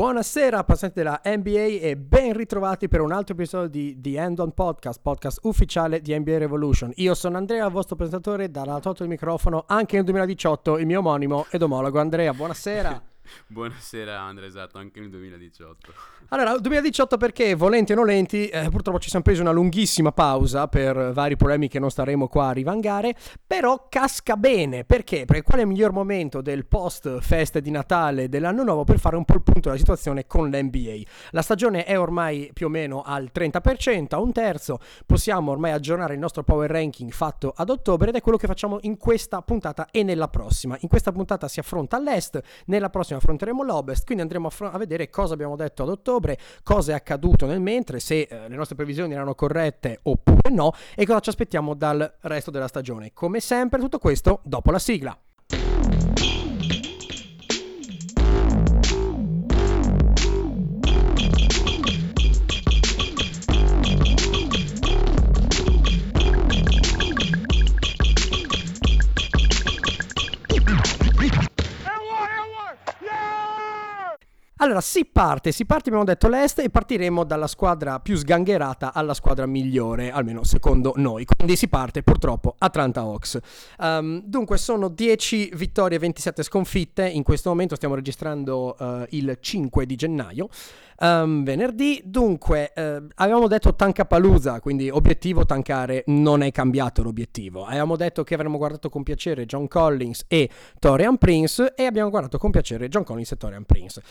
Buonasera appassionati della NBA e ben ritrovati per un altro episodio di The End On Podcast, podcast ufficiale di NBA Revolution. Io sono Andrea, il vostro presentatore, dall'altro del microfono anche nel 2018 il mio omonimo ed omologo Andrea. Buonasera. Buonasera Andrea, esatto, anche nel 2018. Allora, 2018 perché, volenti o nolenti, eh, purtroppo ci siamo presi una lunghissima pausa per vari problemi che non staremo qua a rivangare, però casca bene, perché? Perché qual è il miglior momento del post feste di Natale dell'anno nuovo per fare un po' il punto della situazione con l'NBA. La stagione è ormai più o meno al 30%, a un terzo, possiamo ormai aggiornare il nostro power ranking fatto ad ottobre ed è quello che facciamo in questa puntata e nella prossima. In questa puntata si affronta l'Est, nella prossima affronteremo l'Ovest, quindi andremo a, fr- a vedere cosa abbiamo detto ad ottobre, cosa è accaduto nel mentre, se eh, le nostre previsioni erano corrette oppure no e cosa ci aspettiamo dal resto della stagione. Come sempre tutto questo dopo la sigla. Allora, si parte, si parte, abbiamo detto l'Est e partiremo dalla squadra più sgangherata alla squadra migliore, almeno secondo noi. Quindi si parte purtroppo Atlanta Hawks. Um, dunque, sono 10 vittorie e 27 sconfitte. In questo momento stiamo registrando uh, il 5 di gennaio. Um, venerdì, dunque, uh, avevamo detto Tankapalooza, quindi obiettivo tankare, non è cambiato l'obiettivo. Avevamo detto che avremmo guardato con piacere John Collins e Torian Prince e abbiamo guardato con piacere John Collins e Torian Prince.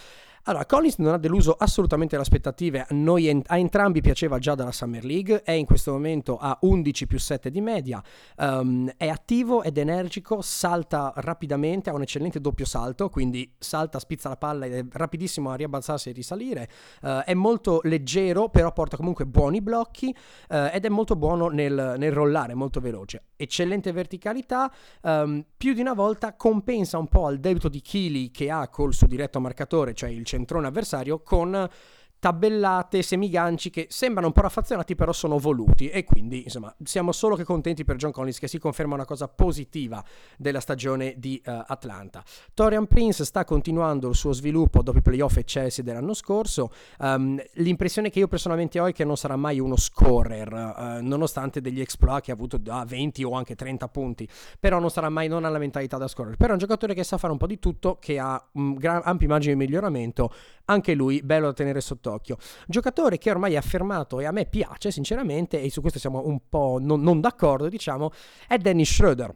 Allora, Collins non ha deluso assolutamente le aspettative, a noi en- a entrambi piaceva già dalla Summer League, è in questo momento a 11 più 7 di media, um, è attivo ed energico, salta rapidamente, ha un eccellente doppio salto, quindi salta, spizza la palla ed è rapidissimo a riabbassarsi e risalire, uh, è molto leggero, però porta comunque buoni blocchi uh, ed è molto buono nel, nel, rollare, molto veloce. Eccellente verticalità, um, più di una volta compensa un po' al debito di chili che ha col suo diretto marcatore, cioè il centrone avversario con tabellate, semiganci che sembrano un po' raffazzonati però sono voluti. E quindi insomma siamo solo che contenti per John Collins che si conferma una cosa positiva della stagione di uh, Atlanta. Torian Prince sta continuando il suo sviluppo dopo i playoff e Chelsea dell'anno scorso, um, l'impressione che io personalmente ho è che non sarà mai uno scorer uh, nonostante degli exploit che ha avuto da 20 o anche 30 punti, però non sarà mai, non ha la mentalità da scorer, però è un giocatore che sa fare un po' di tutto, che ha un gran, ampio immagine di miglioramento, anche lui bello da tenere sotto occhio. Giocatore che ormai è affermato e a me piace sinceramente, e su questo siamo un po' non, non d'accordo, diciamo, è Dennis Schroeder.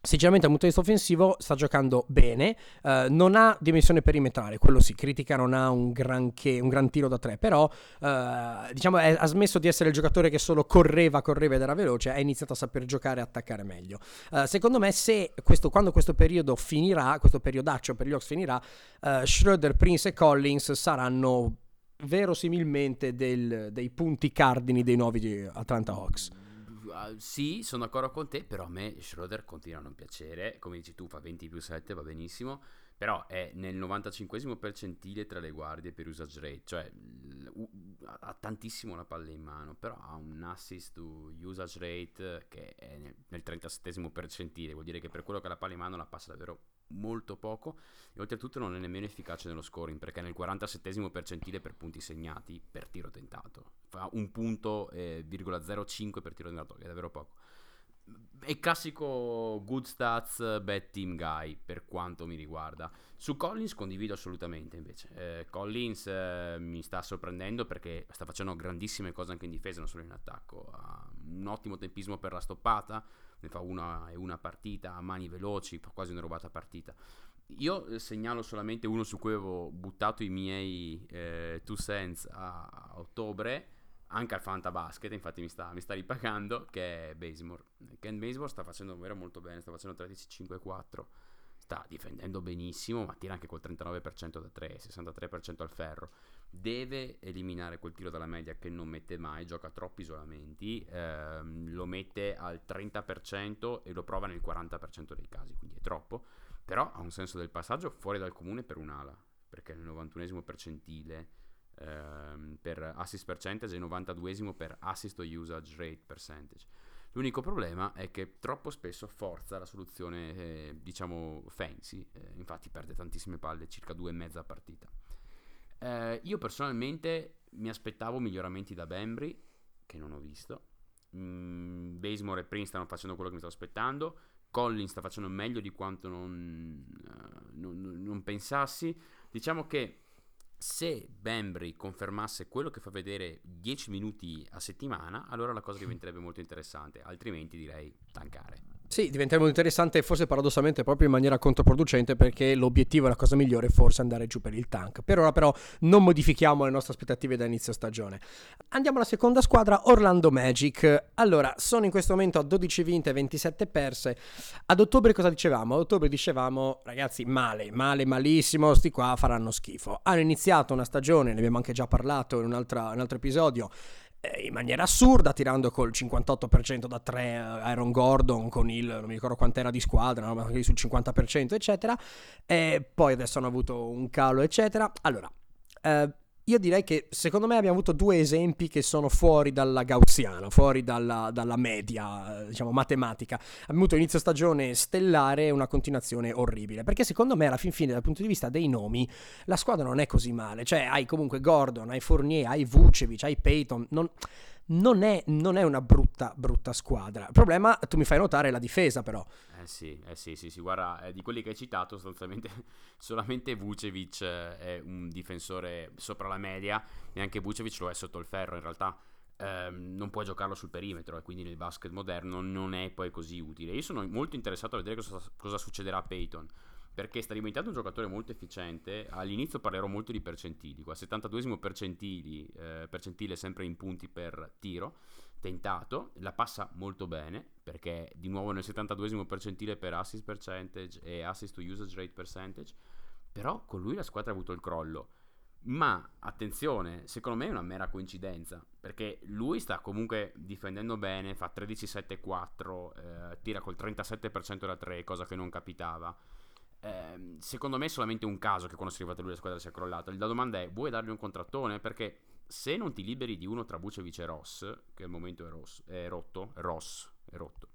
Sinceramente, dal punto di vista offensivo, sta giocando bene. Uh, non ha dimensione perimetrale, quello sì. Critica non ha un, granché, un gran tiro da tre. Però, uh, diciamo, è, ha smesso di essere il giocatore che solo correva, correva ed era veloce. Ha iniziato a saper giocare e attaccare meglio. Uh, secondo me, se questo, quando questo periodo finirà, questo periodaccio per gli Hawks finirà, Schroeder, Prince e Collins saranno verosimilmente del, dei punti cardini dei nuovi Atlanta Hawks. Uh, sì, sono d'accordo con te, però a me Schroeder continua a non piacere. Come dici tu, fa 20 più 7, va benissimo. Però è nel 95 percentile tra le guardie per usage rate, cioè ha tantissimo la palla in mano, però ha un assist to usage rate che è nel, nel 37 percentile, vuol dire che per quello che ha la palla in mano la passa davvero molto poco e oltretutto non è nemmeno efficace nello scoring perché è nel 47 percentile per punti segnati per tiro tentato. Fa un punto eh, 0,05 per tiro tentato che è davvero poco. È classico good stats bad team guy per quanto mi riguarda. Su Collins condivido assolutamente invece. Eh, Collins eh, mi sta sorprendendo perché sta facendo grandissime cose anche in difesa non solo in attacco. Ha un ottimo tempismo per la stoppata ne fa una e una partita a mani veloci, fa quasi una rubata partita. Io eh, segnalo solamente uno su cui avevo buttato i miei eh, two cents a, a, ottobre, anche al Fanta Basket, infatti mi sta, mi sta ripagando, che è Basemore. Ken Basemore sta facendo davvero molto bene, sta facendo 13-5-4, sta difendendo benissimo, ma tira anche col 39% da 3, 63% al ferro deve eliminare quel tiro dalla media che non mette mai, gioca troppi isolamenti, ehm, lo mette al 30% e lo prova nel 40% dei casi, quindi è troppo, però ha un senso del passaggio fuori dal comune per un'ala, perché è nel 91 percentile ehm, per assist percentage e 92 per assist usage rate percentage. L'unico problema è che troppo spesso forza la soluzione, eh, diciamo, fancy, eh, infatti perde tantissime palle, circa due e mezza partita. Eh, io personalmente mi aspettavo miglioramenti da Bembry, che non ho visto. Mm, Basemore e Prince stanno facendo quello che mi stavo aspettando. Collins sta facendo meglio di quanto non, uh, non, non pensassi. Diciamo che se Bembry confermasse quello che fa vedere 10 minuti a settimana, allora la cosa diventerebbe molto interessante, altrimenti direi tankare. Sì, diventerebbe molto interessante, forse paradossalmente proprio in maniera controproducente, perché l'obiettivo e la cosa migliore è forse andare giù per il tank. Per ora, però, non modifichiamo le nostre aspettative da inizio stagione. Andiamo alla seconda squadra, Orlando Magic. Allora, sono in questo momento a 12 vinte e 27 perse. Ad ottobre cosa dicevamo? Ad ottobre dicevamo, ragazzi, male, male, malissimo, sti qua faranno schifo. Hanno iniziato una stagione, ne abbiamo anche già parlato in altra, un altro episodio in maniera assurda, tirando col 58% da 3 Aaron Gordon con il, non mi ricordo quant'era di squadra, ma sul 50%, eccetera. E poi adesso hanno avuto un calo, eccetera. Allora, eh, io direi che secondo me abbiamo avuto due esempi che sono fuori dalla gaussiana, fuori dalla, dalla media, diciamo, matematica. Abbiamo avuto inizio stagione stellare e una continuazione orribile. Perché secondo me, alla fin fine, dal punto di vista dei nomi, la squadra non è così male. Cioè, hai comunque Gordon, hai Fournier, hai Vucevic, hai Peyton. Non non è, non è, una brutta, brutta squadra. Il problema, tu mi fai notare, è la difesa, però. Eh sì, eh sì, sì, sì. guarda, eh, di quelli che hai citato, sostanzialmente solamente Vucevic eh, è un difensore sopra la media, neanche Vucevic lo è sotto il ferro, in realtà. Ehm, non puoi giocarlo sul perimetro e quindi nel basket moderno non è poi così utile. Io sono molto interessato a vedere cosa, cosa succederà a Peyton perché sta diventando un giocatore molto efficiente. All'inizio parlerò molto di percentili, qua 72 percentili, eh, percentile sempre in punti per tiro tentato, la passa molto bene perché di nuovo nel 72 percentile per assist percentage e assist to usage rate percentage, però con lui la squadra ha avuto il crollo. Ma attenzione, secondo me è una mera coincidenza, perché lui sta comunque difendendo bene, fa 13-7-4, eh, tira col 37% da 3, cosa che non capitava eh, secondo me è solamente un caso che quando si è arrivato lui la squadra si è crollata. La domanda è: vuoi dargli un contrattone? Perché se non ti liberi di uno tra Vucevic e Ross, che al momento è, Ross, è rotto, Ross è rotto,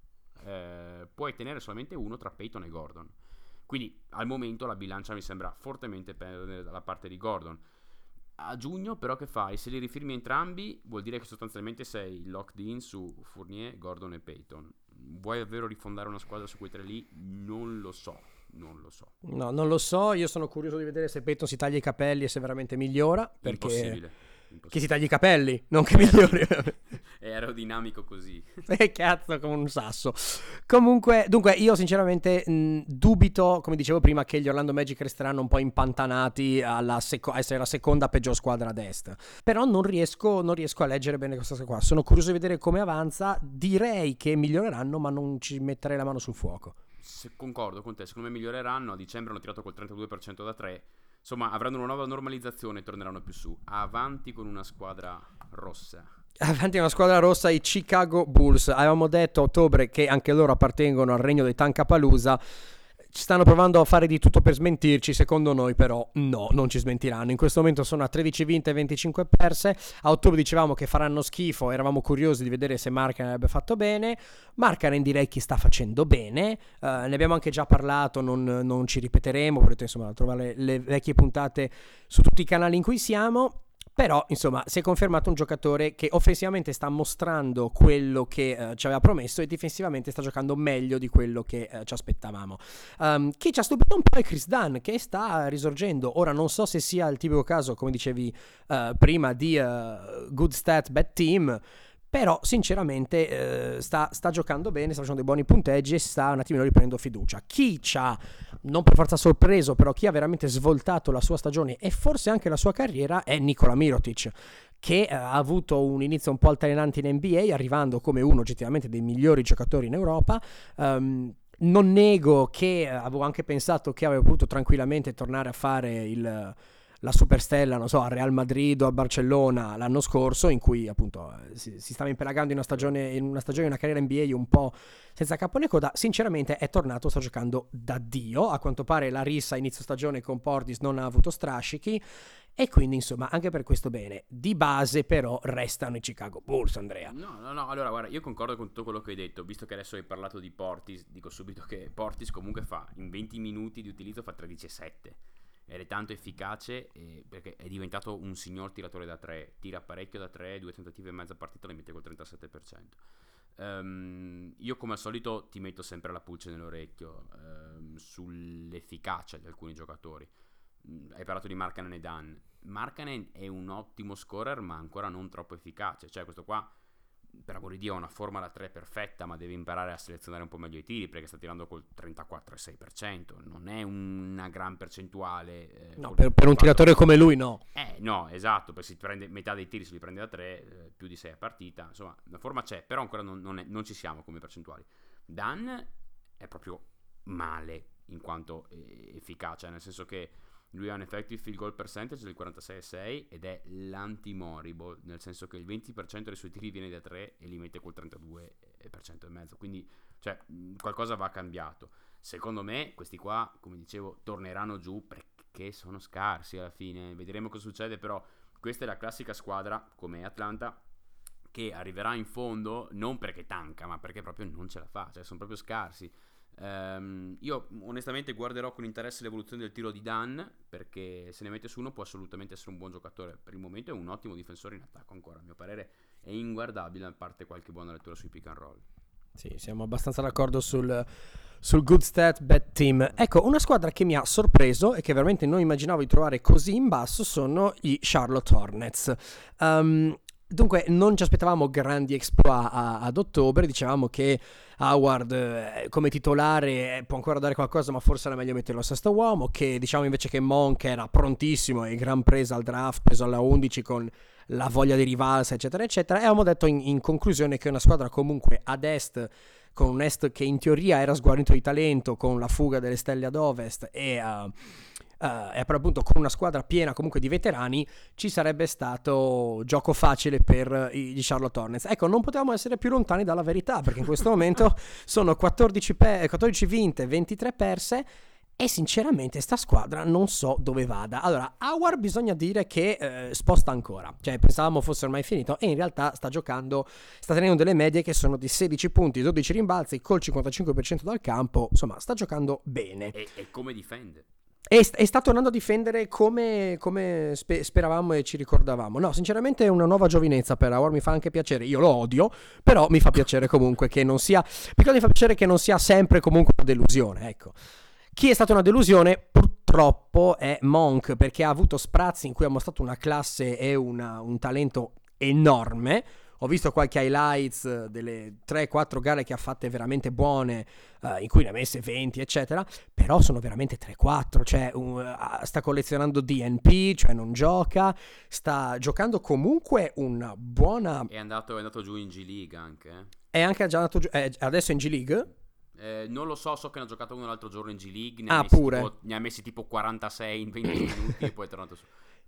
eh, puoi tenere solamente uno tra Peyton e Gordon. Quindi al momento la bilancia mi sembra fortemente pendere dalla parte di Gordon. A giugno, però, che fai? Se li rifirmi entrambi, vuol dire che sostanzialmente sei locked in su Fournier, Gordon e Peyton. Vuoi davvero rifondare una squadra su quei tre lì? Non lo so non lo so. No, non lo so. Io sono curioso di vedere se Peyton si taglia i capelli e se veramente migliora. Perché... Impossibile. Impossibile. Che si tagli i capelli, non che migliori. È aerodinamico così. E cazzo, come un sasso. Comunque, dunque, io sinceramente mh, dubito, come dicevo prima, che gli Orlando Magic resteranno un po' impantanati alla seco- a essere la seconda peggior squadra ad est. Però non riesco, non riesco a leggere bene questa cosa qua. Sono curioso di vedere come avanza. Direi che miglioreranno, ma non ci metterei la mano sul fuoco se, concordo con te, secondo me miglioreranno. A dicembre hanno tirato col 32% da 3. Insomma, avranno una nuova normalizzazione e torneranno più su. Avanti con una squadra rossa. Avanti con una squadra rossa, i Chicago Bulls. Avevamo detto a ottobre che anche loro appartengono al regno dei Tankapalooza ci stanno provando a fare di tutto per smentirci, secondo noi però no, non ci smentiranno. In questo momento sono a 13 vinte e 25 perse. A ottobre dicevamo che faranno schifo, eravamo curiosi di vedere se Markkanen avrebbe fatto bene. Markkanen direi che sta facendo bene, uh, ne abbiamo anche già parlato, non, non ci ripeteremo, potete insomma trovare le vecchie puntate su tutti i canali in cui siamo. Però, insomma, si è confermato un giocatore che offensivamente sta mostrando quello che uh, ci aveva promesso e difensivamente sta giocando meglio di quello che uh, ci aspettavamo. Um, chi ci ha stupito un po' è Chris Dunn, che sta risorgendo. Ora, non so se sia il tipico caso, come dicevi uh, prima, di good stat, bad team. Però sinceramente eh, sta, sta, giocando bene, sta facendo dei buoni punteggi e sta un attimino riprendendo fiducia. Chi ci ha, non per forza sorpreso, però chi ha veramente svoltato la sua stagione e forse anche la sua carriera è Nikola Mirotic, che eh, ha avuto un inizio un po' altalenante in NBA, arrivando come uno oggettivamente dei migliori giocatori in Europa. Um, non nego che eh, avevo anche pensato che avrebbe potuto tranquillamente tornare a fare il la superstella, non so, al Real Madrid o al Barcellona l'anno scorso, in cui appunto eh, si, si stava impelagando in una stagione, in una stagione, una carriera NBA un po' senza capo né coda, sinceramente è tornato, sta giocando da Dio. A quanto pare la rissa inizio stagione con Portis non ha avuto strascichi. E quindi, insomma, anche per questo bene. Di base, però, restano i Chicago Bulls, Andrea. No, no, no. Allora, guarda, io concordo con tutto quello che hai detto. Visto che adesso hai parlato di Portis, dico subito che Portis comunque fa in 20 minuti di utilizzo fa 13,7 ed è tanto efficace eh, perché è diventato un signor tiratore da 3, tira parecchio da 3, due tentative e mezza partita le mette col 37%. Um, ehm, io come al solito ti metto sempre la pulce nell'orecchio um, sull'efficacia di alcuni giocatori. Mm, hai parlato di Markanen e Dan. Markanen è un ottimo scorer ma ancora non troppo efficace, cioè questo qua per amore di Dio, ha una forma da 3 perfetta, ma deve imparare a selezionare un po' meglio i tiri perché sta tirando col 34,6%. Non è una gran percentuale. Eh, no, per, per, un tiratore come lui, no. Eh, no, esatto. Perché se prende metà dei tiri se li prende da 3, eh, più di 6 a partita. Insomma, la forma c'è, però ancora non, non, è, non, ci siamo come percentuali. Dan è proprio male in quanto eh, efficace, nel senso che lui ha un effective field goal percentage del 46,6 ed è l'anti-Morrible, nel senso che il 20% dei suoi tiri viene da 3 e li mette col 32% e mezzo. Quindi, cioè, qualcosa va cambiato. Secondo me, questi qua, come dicevo, torneranno giù perché sono scarsi alla fine. Vedremo cosa succede, però questa è la classica squadra, come Atlanta, che arriverà in fondo non perché tanca, ma perché proprio non ce la fa, cioè sono proprio scarsi. Um, io onestamente guarderò con interesse l'evoluzione del tiro di Dan perché se ne mette su uno può assolutamente essere un buon giocatore. Per il momento è un ottimo difensore in attacco ancora, a mio parere è inguardabile a parte qualche buona lettura sui pick and roll. Sì, siamo abbastanza d'accordo sul, sul good stat bad team. Ecco, una squadra che mi ha sorpreso e che veramente non immaginavo di trovare così in basso sono i Charlotte Hornets. Um, Dunque, non ci aspettavamo grandi exploit ad ottobre, dicevamo che Howard eh, come titolare eh, può ancora dare qualcosa, ma forse era meglio metterlo a sesto uomo, che diciamo invece che Monk era prontissimo e gran presa al draft, preso alla 11 con la voglia di rivalsa, eccetera, eccetera, e avevamo detto in, in conclusione che una squadra comunque ad est con un est che in teoria era sguarnito di talento, con la fuga delle stelle ad ovest e... Uh, uh, e per appunto con una squadra piena comunque di veterani ci sarebbe stato gioco facile per i, Charlotte Hornets. Ecco, non potevamo essere più lontani dalla verità perché in questo momento sono 14, pe- 14 vinte, 23 perse. E sinceramente sta squadra non so dove vada. Allora, Howard bisogna dire che eh, sposta ancora. Cioè, pensavamo fosse ormai finito e in realtà sta giocando, sta tenendo delle medie che sono di 16 punti, 12 rimbalzi, col 55% dal campo. Insomma, sta giocando bene. E, e come difende? E, e, sta tornando a difendere come, come spe, speravamo e ci ricordavamo. No, sinceramente è una nuova giovinezza per Howard, mi fa anche piacere. Io lo odio, però mi fa piacere comunque che non sia... Perché mi fa piacere che non sia sempre comunque una delusione, ecco. Chi è stata una delusione purtroppo è Monk, perché ha avuto sprazzi in cui ha mostrato una classe e una, un talento enorme ho visto qualche highlights delle 3-4 gare che ha fatte veramente buone, uh, in cui ne ha messe 20, eccetera, però sono veramente 3-4, cioè uh, sta collezionando DNP, cioè non gioca, sta giocando comunque una buona... È andato, è andato giù in G League anche. Eh? È anche già andato giù, è adesso in G League? Eh, non lo so, so che ne ha giocato uno l'altro giorno in G League. Ne ah, pure. Tipo, ne ha messi tipo 46 in 20 minuti e poi è tornato su.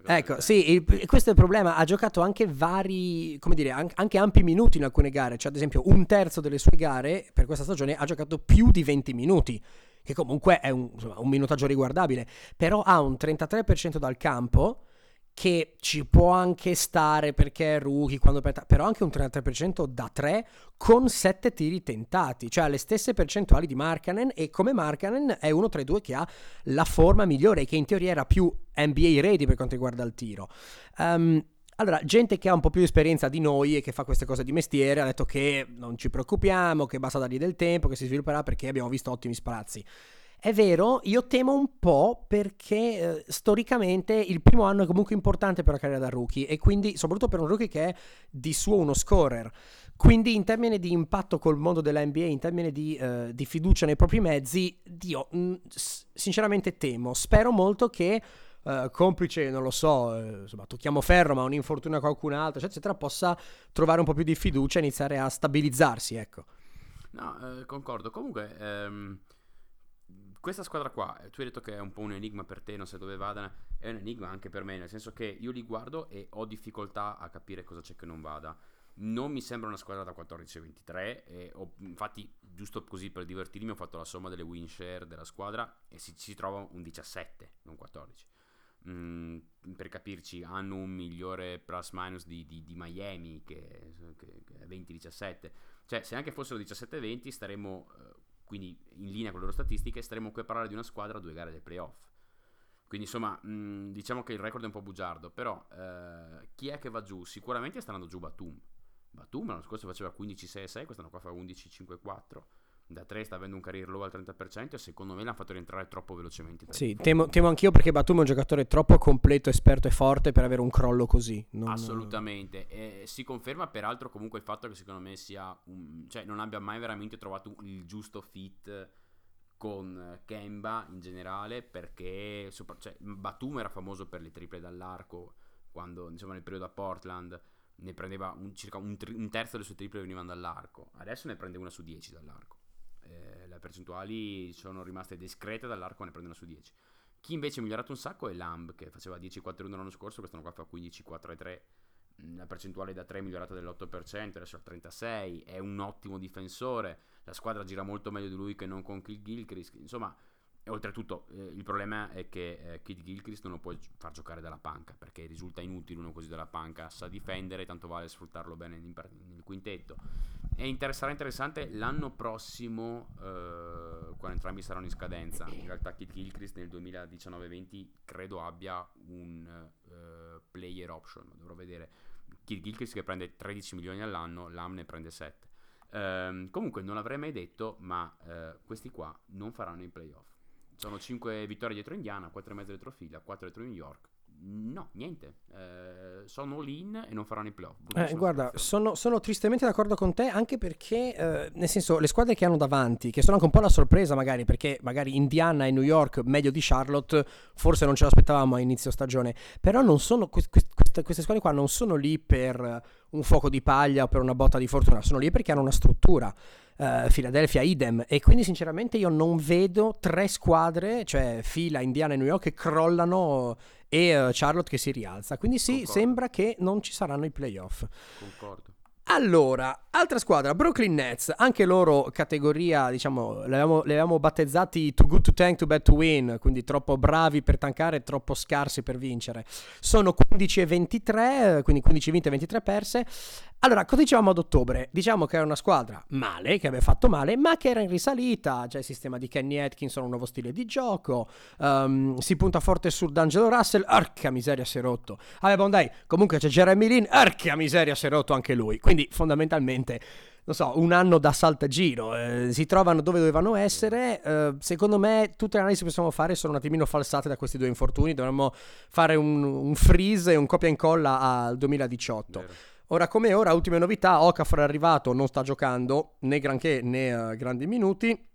Ecco, sì, il, questo è il problema. Ha giocato anche vari, come dire, anche ampi minuti in alcune gare. Cioè, ad esempio, un terzo delle sue gare per questa stagione ha giocato più di 20 minuti, che comunque è un, insomma, un minutaggio riguardabile. Però ha un 33% dal campo che ci può anche stare perché è rookie, quando per... però anche un 33% da 3 con 7 tiri tentati, cioè le stesse percentuali di Markanen e come Markanen è uno tra i due che ha la forma migliore e che in teoria era più NBA ready per quanto riguarda il tiro. Um, allora, gente che ha un po' più esperienza di noi e che fa queste cose di mestiere ha detto che non ci preoccupiamo, che basta dargli del tempo, che si svilupperà perché abbiamo visto ottimi sprazzi. È vero, io temo un po' perché eh, storicamente il primo anno è comunque importante per la carriera da rookie e quindi soprattutto per un rookie che è di suo uno scorer. Quindi in termini di impatto col mondo della NBA, in termini di, eh, di fiducia nei propri mezzi, io mm, sinceramente temo. Spero molto che Uh, complice, non lo so, uh, insomma, tocchiamo ferro, ma un infortunio a qualcun altro, eccetera, eccetera, possa trovare un po' più di fiducia e iniziare a stabilizzarsi, ecco. No, eh, concordo. Comunque, ehm, questa squadra qua, tu hai detto che è un po' un enigma per te, non sai dove vada, è un enigma anche per me, nel senso che io li guardo e ho difficoltà a capire cosa c'è che non vada. Non mi sembra una squadra da 14-23, e ho, infatti giusto così per divertirmi ho fatto la somma delle win share della squadra e si, si trova un 17, non 14. Mm, per capirci, hanno un migliore plus minus di, di, di Miami che, che, che è 20-17. Cioè, se anche fossero 17-20 staremmo... Quindi in linea con le loro statistiche, staremo qui a parlare di una squadra a due gare del playoff. Quindi insomma, mh, diciamo che il record è un po' bugiardo, però eh, chi è che va giù? Sicuramente sta andando giù Batum. Batum l'anno scorso faceva 15-6-6, quest'anno qua fa 11-5-4 da 3 sta avendo un career low al 30% e secondo me l'hanno fatto rientrare troppo velocemente. Sì, temo, temo, anch'io perché Batum è un giocatore troppo completo, esperto e forte per avere un crollo così. Non... Assolutamente, e si conferma peraltro comunque il fatto che secondo me sia un, cioè non abbia mai veramente trovato il giusto fit con Kemba in generale perché cioè, Batum era famoso per le triple dall'arco quando insomma nel periodo a Portland ne prendeva un, circa un, un terzo delle sue triple venivano dall'arco adesso ne prende una su 10 dall'arco eh, le percentuali sono rimaste discrete dall'arco, ne prende una su 10. Chi invece è migliorato un sacco è Lamb, che faceva 10-4-1 l'anno scorso, quest'anno qua fa 15-4-3. Mm, la percentuale da 3 è migliorata dell'8%, adesso al 36%, è un ottimo difensore, la squadra gira molto meglio di lui che non con Kill Gilchrist, insomma oltretutto eh, il problema è che eh, Kid Gilchrist non lo puoi far giocare dalla panca perché risulta inutile uno così dalla panca, sa difendere, tanto vale sfruttarlo bene nel quintetto. E sarà interessante l'anno prossimo, eh, quando entrambi saranno in scadenza. In realtà Kid Gilchrist nel 2019-20 credo abbia un uh, player option, dovrò vedere. Kid Gilchrist che prende 13 milioni all'anno, Lam ne prende 7. Um, ehm, comunque non l'avrei mai detto, ma uh, questi qua non faranno i playoff sono 5 vittorie dietro Indiana, 4,5 dietro fila, 4 dietro New York. No, niente. Eh, sono all-in e non faranno i playoff. Eh, guarda, sono, sono, tristemente d'accordo con te anche perché, eh, nel senso, le squadre che hanno davanti, che sono anche un po' la sorpresa magari, perché magari Indiana e New York meglio di Charlotte, forse non ce l'aspettavamo a inizio stagione, però non sono, queste, queste squadre qua non sono lì per un fuoco di paglia o per una botta di fortuna, sono lì perché hanno una struttura uh, Philadelphia idem e quindi sinceramente io non vedo tre squadre, cioè fila Indiana e New York che crollano e uh, Charlotte che si rialza. Quindi sì, Concordo. sembra che non ci saranno i playoff. Concordo. Allora, altra squadra, Brooklyn Nets, anche loro categoria, diciamo, li avevamo, li avevamo battezzati too good to tank, too bad to win, quindi troppo bravi per tankare, troppo scarsi per vincere. Sono 15 e 23, quindi 15 vinte e 23 perse. Allora, cosa dicevamo ad ottobre? Diciamo che era una squadra male, che aveva fatto male, ma che era in risalita. C'è il sistema di Kenny Atkinson, un nuovo stile di gioco. Um, si punta forte su D'Angelo Russell. Arca miseria, si è rotto. Vabbè, bon dai, comunque c'è Jeremy Lin. Arca miseria, si è rotto anche lui. Quindi, fondamentalmente non so, un anno da saltagiro, eh, si trovano dove dovevano essere. Eh, secondo me, tutte le analisi che possiamo fare sono un attimino falsate da questi due infortuni. Dovremmo fare un, un freeze e un copia e incolla al 2018. Vero. Ora come ora, ultime novità, Okafor è arrivato, non sta giocando né granché né uh, grandi minuti.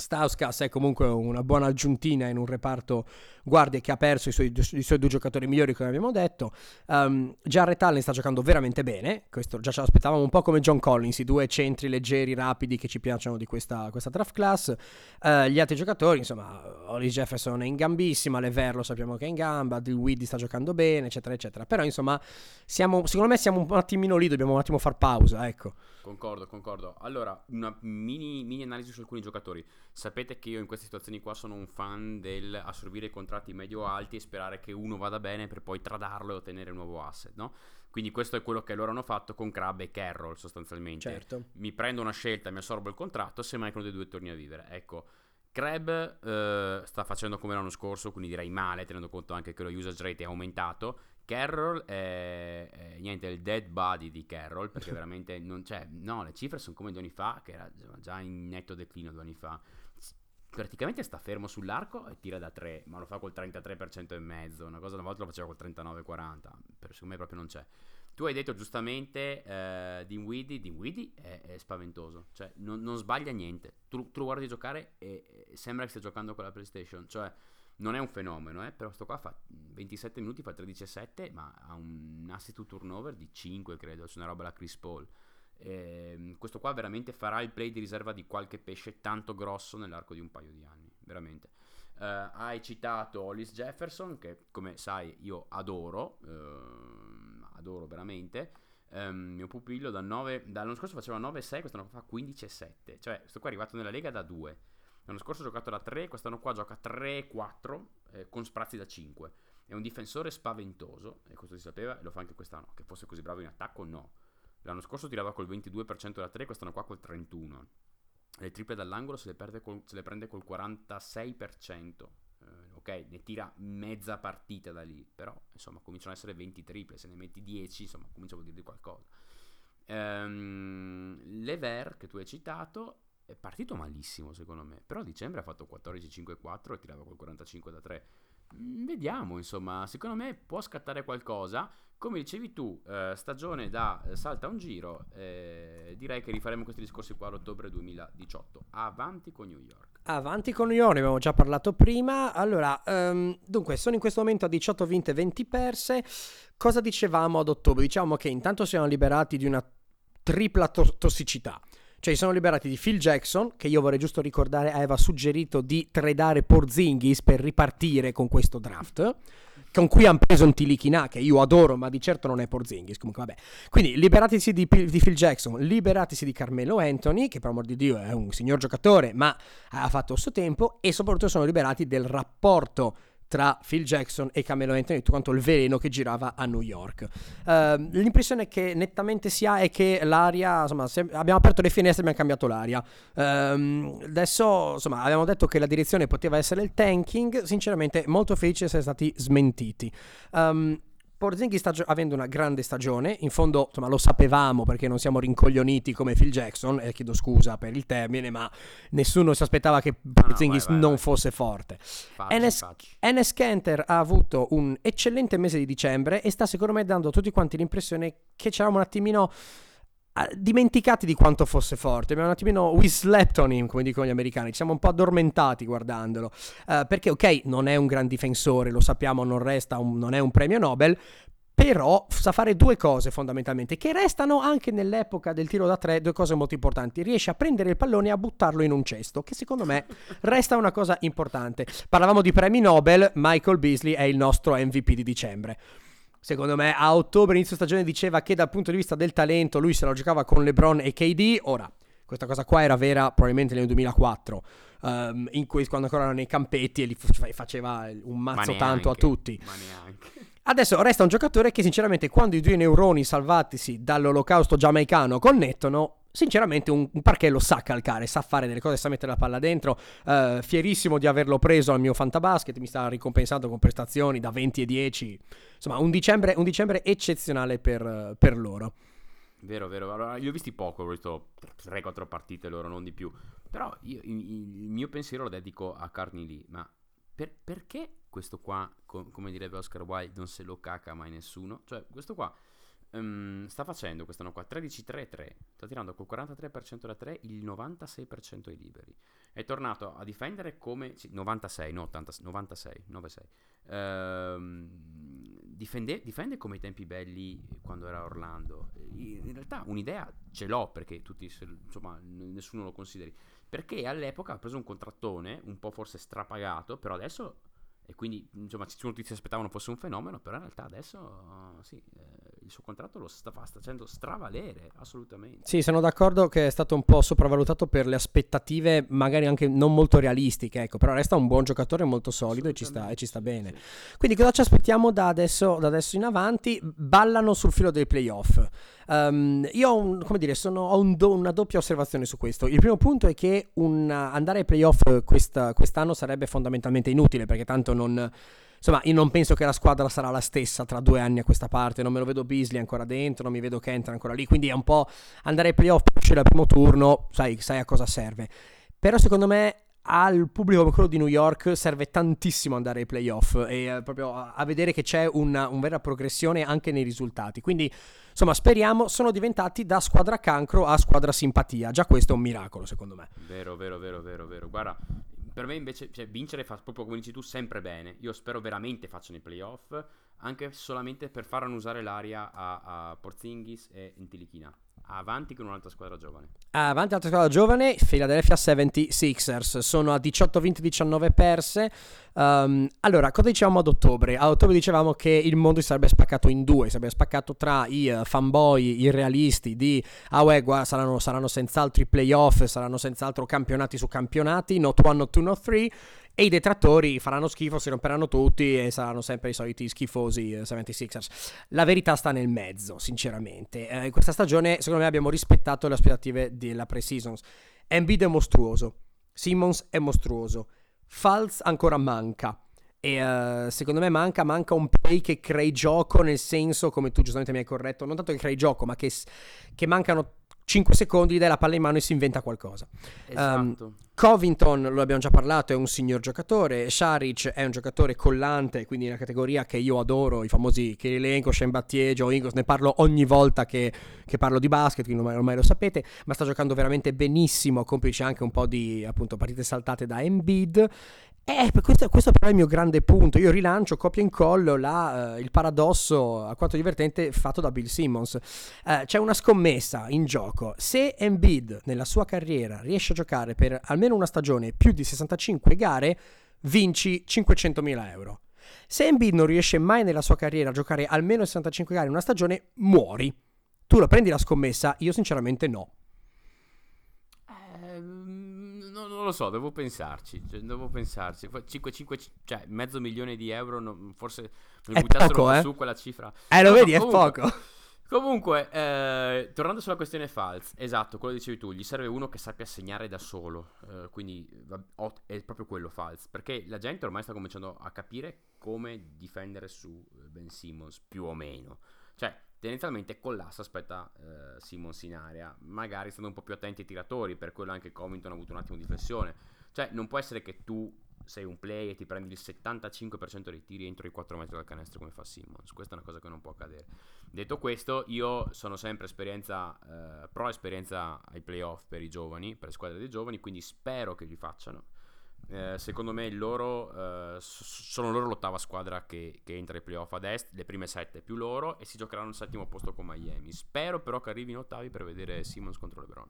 Stauskas è comunque una buona aggiuntina in un reparto guardie che ha perso i suoi, i suoi due giocatori migliori, come abbiamo detto. Um, Jarrett Allen sta giocando veramente bene, questo già ce l'aspettavamo un po' come John Collins, i due centri leggeri, rapidi che ci piacciono di questa, questa draft class. Uh, gli altri giocatori, insomma, Holly Jefferson è in gambissima, Lever lo sappiamo che è in gamba, Dilwiddy sta giocando bene, eccetera, eccetera. Però, insomma, siamo, secondo me siamo un attimino lì, dobbiamo un attimo far pausa, ecco. Concordo, concordo. Allora, una mini, mini analisi su alcuni giocatori. Sapete che io in queste situazioni qua sono un fan del assorbire i contratti medio alti e sperare che uno vada bene per poi tradarlo e ottenere un nuovo asset, no? Quindi questo è quello che loro hanno fatto con Crab e Carroll sostanzialmente. Certo. Mi prendo una scelta, mi assorbo il contratto, semmai che uno dei due torni a vivere. Ecco, Crab eh, sta facendo come l'anno scorso, quindi direi male, tenendo conto anche che lo usage rate è aumentato. Carroll è, è niente, il dead body di Carroll, perché veramente non c'è, no, le cifre sono come due anni fa, che era già in netto declino due anni fa praticamente sta fermo sull'arco e tira da 3, ma lo fa col 33% e mezzo, una cosa una volta lo faceva col 39-40, per secondo me proprio non c'è. Tu hai detto giustamente uh, Dinwiddie, Dinwiddie è, è spaventoso, cioè non, non sbaglia niente, tu, tu, lo guardi giocare e, e, sembra che stia giocando con la PlayStation, cioè non è un fenomeno, eh, però sto qua fa 27 minuti, fa 13-7, ma ha un assist to turnover di 5 credo, c'è una roba la Chris Paul. Eh, questo qua veramente farà il play di riserva di qualche pesce tanto grosso nell'arco di un paio di anni, veramente. Uh, hai citato Hollis Jefferson, che come sai io adoro, uh, adoro veramente. Um, mio pupillo da 9, dall'anno scorso faceva 9-6, quest'anno fa 15-7. Cioè, questo qua è arrivato nella Lega da 2. L'anno scorso ha giocato da 3, quest'anno qua gioca 3-4 eh, con sprazzi da 5. È un difensore spaventoso, e questo si sapeva, e lo fa anche quest'anno. Che fosse così bravo in attacco, no. L'anno scorso tirava col 22% da 3, quest'anno qua col 31%. Le triple dall'angolo se le, col, se le prende col 46%. eh, ok, ne tira mezza partita da lì, però insomma cominciano ad essere 20 triple, se ne metti 10, insomma comincia a dire qualcosa. Um, Lever, che tu hai citato, è partito malissimo secondo me, però a dicembre ha fatto 14-5-4 e tirava col 45 da 3. Mm, vediamo, insomma, secondo me può scattare qualcosa. Come dicevi tu, eh, stagione da eh, salta un giro, eh, direi che rifaremo questi discorsi qua all'ottobre 2018. Avanti con New York. Avanti con New York, ne abbiamo già parlato prima. Allora, um, dunque, sono in questo momento a 18 vinte, 20 perse. Cosa dicevamo ad ottobre? Diciamo che intanto siamo liberati di una tripla to- tossicità. Cioè, si sono liberati di Phil Jackson, che io vorrei giusto ricordare aveva suggerito di tradare Porzingis per ripartire con questo draft con cui hanno preso un Tilikina che io adoro, ma di certo non è Porzingis. Comunque, vabbè. Quindi, liberatisi di, di, Phil Jackson, liberatisi di Carmelo Anthony, che per amor di Dio è un signor giocatore, ma ha fatto il suo tempo, e soprattutto sono liberati del rapporto tra Phil Jackson e Camelo Anthony, tutto quanto il veleno che girava a New York. Uh, l'impressione che nettamente si ha è che l'aria, insomma, abbiamo aperto le finestre e abbiamo cambiato l'aria. Uh, adesso, insomma, avevamo detto che la direzione poteva essere il tanking, sinceramente molto felice di essere stati smentiti. Um, Porzinghi sta avendo una grande stagione, in fondo insomma, lo sapevamo perché non siamo rincoglioniti come Phil Jackson, e chiedo scusa per il termine, ma nessuno si aspettava che Porzinghi no, non vai. fosse forte. Facci, Enes, facci. Enes Kanter ha avuto un eccellente mese di dicembre e sta secondo me dando a tutti quanti l'impressione che c'eravamo un attimino dimenticati di quanto fosse forte. Abbiamo un attimino we slept on him, come dicono gli americani. Ci siamo un po' addormentati guardandolo. Uh, perché, ok, non è un gran difensore, lo sappiamo, non resta un, non è un premio Nobel. Però sa fare due cose fondamentalmente, che restano anche nell'epoca del tiro da tre, due cose molto importanti. Riesce a prendere il pallone e a buttarlo in un cesto, che secondo me resta una cosa importante. Parlavamo di premi Nobel, Michael Beasley è il nostro MVP di dicembre secondo me a ottobre, inizio stagione, diceva che dal punto di vista del talento lui se lo giocava con LeBron e KD. Ora, questa cosa qua era vera probabilmente nel 2004, um, ehm, in cui, quando ancora erano nei campetti e li faceva un mazzo tanto a tutti. Ma neanche. Adesso resta un giocatore che sinceramente quando i due neuroni salvatisi dall'olocausto giamaicano connettono, sinceramente un, un parquet lo sa calcare, sa fare delle cose, sa mettere la palla dentro. Uh, fierissimo di averlo preso al mio fantabasket, mi sta ricompensando con prestazioni da 20 e 10. Insomma, un dicembre, un dicembre eccezionale per, per loro. Vero, vero. Allora, io ho visti poco, ho visto 3-4 partite loro, non di più. Però io, il, il, mio pensiero lo dedico a Carney Lee. Ma per, perché questo qua, com, come direbbe Oscar Wilde, non se lo caca mai nessuno? Cioè, questo qua um, sta facendo quest'anno qua 13-3-3, sta tirando col 43% da 3 il 96% ai liberi. È tornato a difendere come... Sì, 96, no 80, 96, 96. Um, difende, difende come i tempi belli quando era Orlando. In realtà un'idea ce l'ho perché tutti, insomma, nessuno lo consideri. Perché all'epoca ha preso un contrattone, un po' forse strapagato, però adesso e quindi insomma tutti si aspettavano fosse un fenomeno però in realtà adesso sì, eh, il suo contratto lo sta facendo stravalere assolutamente sì sono d'accordo che è stato un po' sopravvalutato per le aspettative magari anche non molto realistiche ecco però resta un buon giocatore molto solido e ci sta, e ci sta bene sì. quindi cosa ci aspettiamo da adesso, da adesso in avanti ballano sul filo dei playoff Um, io ho, un, dire, sono, ho un do, una doppia osservazione su questo. Il primo punto è che un, andare ai playoff questa, quest'anno sarebbe fondamentalmente inutile perché tanto non... Insomma, io non penso che la squadra sarà la stessa tra due anni a questa parte. Non me lo vedo Beasley ancora dentro, non mi vedo Kent ancora lì. Quindi è un po' andare ai playoff per uscire al primo turno, sai, sai a cosa serve. Però secondo me al pubblico come quello di New York serve tantissimo andare ai playoff e eh, proprio a, vedere che c'è una, una vera progressione anche nei risultati. Quindi, insomma, speriamo sono diventati da squadra cancro a squadra simpatia. Già questo è un miracolo, secondo me. Vero, vero, vero, vero, vero. Guarda, per me invece cioè, vincere fa proprio come dici tu sempre bene. Io spero veramente facciano i playoff, anche solamente per far annusare l'aria a, a Porzingis e Intilichina avanti con un'altra squadra giovane. Avanti un'altra squadra giovane, Philadelphia 76ers, sono a 18 20 19 perse. Um, allora, cosa dicevamo ad ottobre? A ottobre dicevamo che il mondo si sarebbe spaccato in due, si sarebbe spaccato tra i uh, fanboy irrealisti di ah uè, guarda, saranno, saranno senz'altro i playoff, saranno senz'altro campionati su campionati, not one, not two, not three, e i detrattori faranno schifo, si romperanno tutti e saranno sempre i soliti schifosi 76ers. Eh, La verità sta nel mezzo, sinceramente. Eh, questa stagione, secondo me, abbiamo rispettato le aspettative della pre-seasons. Embiid è mostruoso, Simmons è mostruoso, Falz ancora manca. E uh, secondo me manca, manca un play che crei gioco, nel senso, come tu giustamente mi hai corretto, non tanto che crei gioco, ma che, che mancano 5 secondi, dai la palla in mano e si inventa qualcosa. Esatto. Um, Covington, lo abbiamo già parlato, è un signor giocatore. Sharic è un giocatore collante, quindi una categoria che io adoro. I famosi Kirilenko, Shane Battier, Joe Ingles. Ne parlo ogni volta che, che parlo di basket, quindi ormai, ormai, lo sapete. Ma sta giocando veramente benissimo, complice anche un po' di appunto, partite saltate da Embiid. Eh, questo, questo, però è il mio grande punto. Io rilancio, copia e incollo la, uh, il paradosso alquanto divertente fatto da Bill Simmons. Uh, c'è una scommessa in gioco. Se Embiid nella sua carriera riesce a giocare per almeno una stagione più di 65 gare, vinci 500.000 euro. Se Embiid non riesce mai nella sua carriera a giocare almeno 65 gare in una stagione, muori. Tu la prendi la scommessa? Io sinceramente no. non lo so, devo pensarci. Cioè, devo pensarci. 5, 5, cioè mezzo milione di euro, no, forse mi buttassero eh? su quella cifra. Eh, lo no, vedi, no, comunque, è poco. Comunque, eh, tornando sulla questione Falz, esatto, quello dicevi tu, gli serve uno che sappia segnare da solo, eh, quindi è proprio quello Falz, perché la gente ormai sta cominciando a capire come difendere su eh, Ben Simmons, più o meno. Cioè, tendenzialmente con l'asso aspetta eh, Simmons in area, magari stando un po' più attenti ai tiratori, per quello anche Covington ha avuto un attimo di flessione. Cioè, non può essere che tu sei un play e ti prendi il 75% dei tiri entro i 4 metri dal canestro come fa Simmons. Questa è una cosa che non può accadere. Detto questo, io sono sempre esperienza, eh, pro esperienza ai playoff per i giovani, per le squadre dei giovani, quindi spero che li facciano eh, secondo me loro eh, sono loro l'ottava squadra che, che, entra ai playoff ad est, le prime sette più loro e si giocheranno il settimo posto con Miami. Spero però che arrivi in ottavi per vedere Simmons contro LeBron.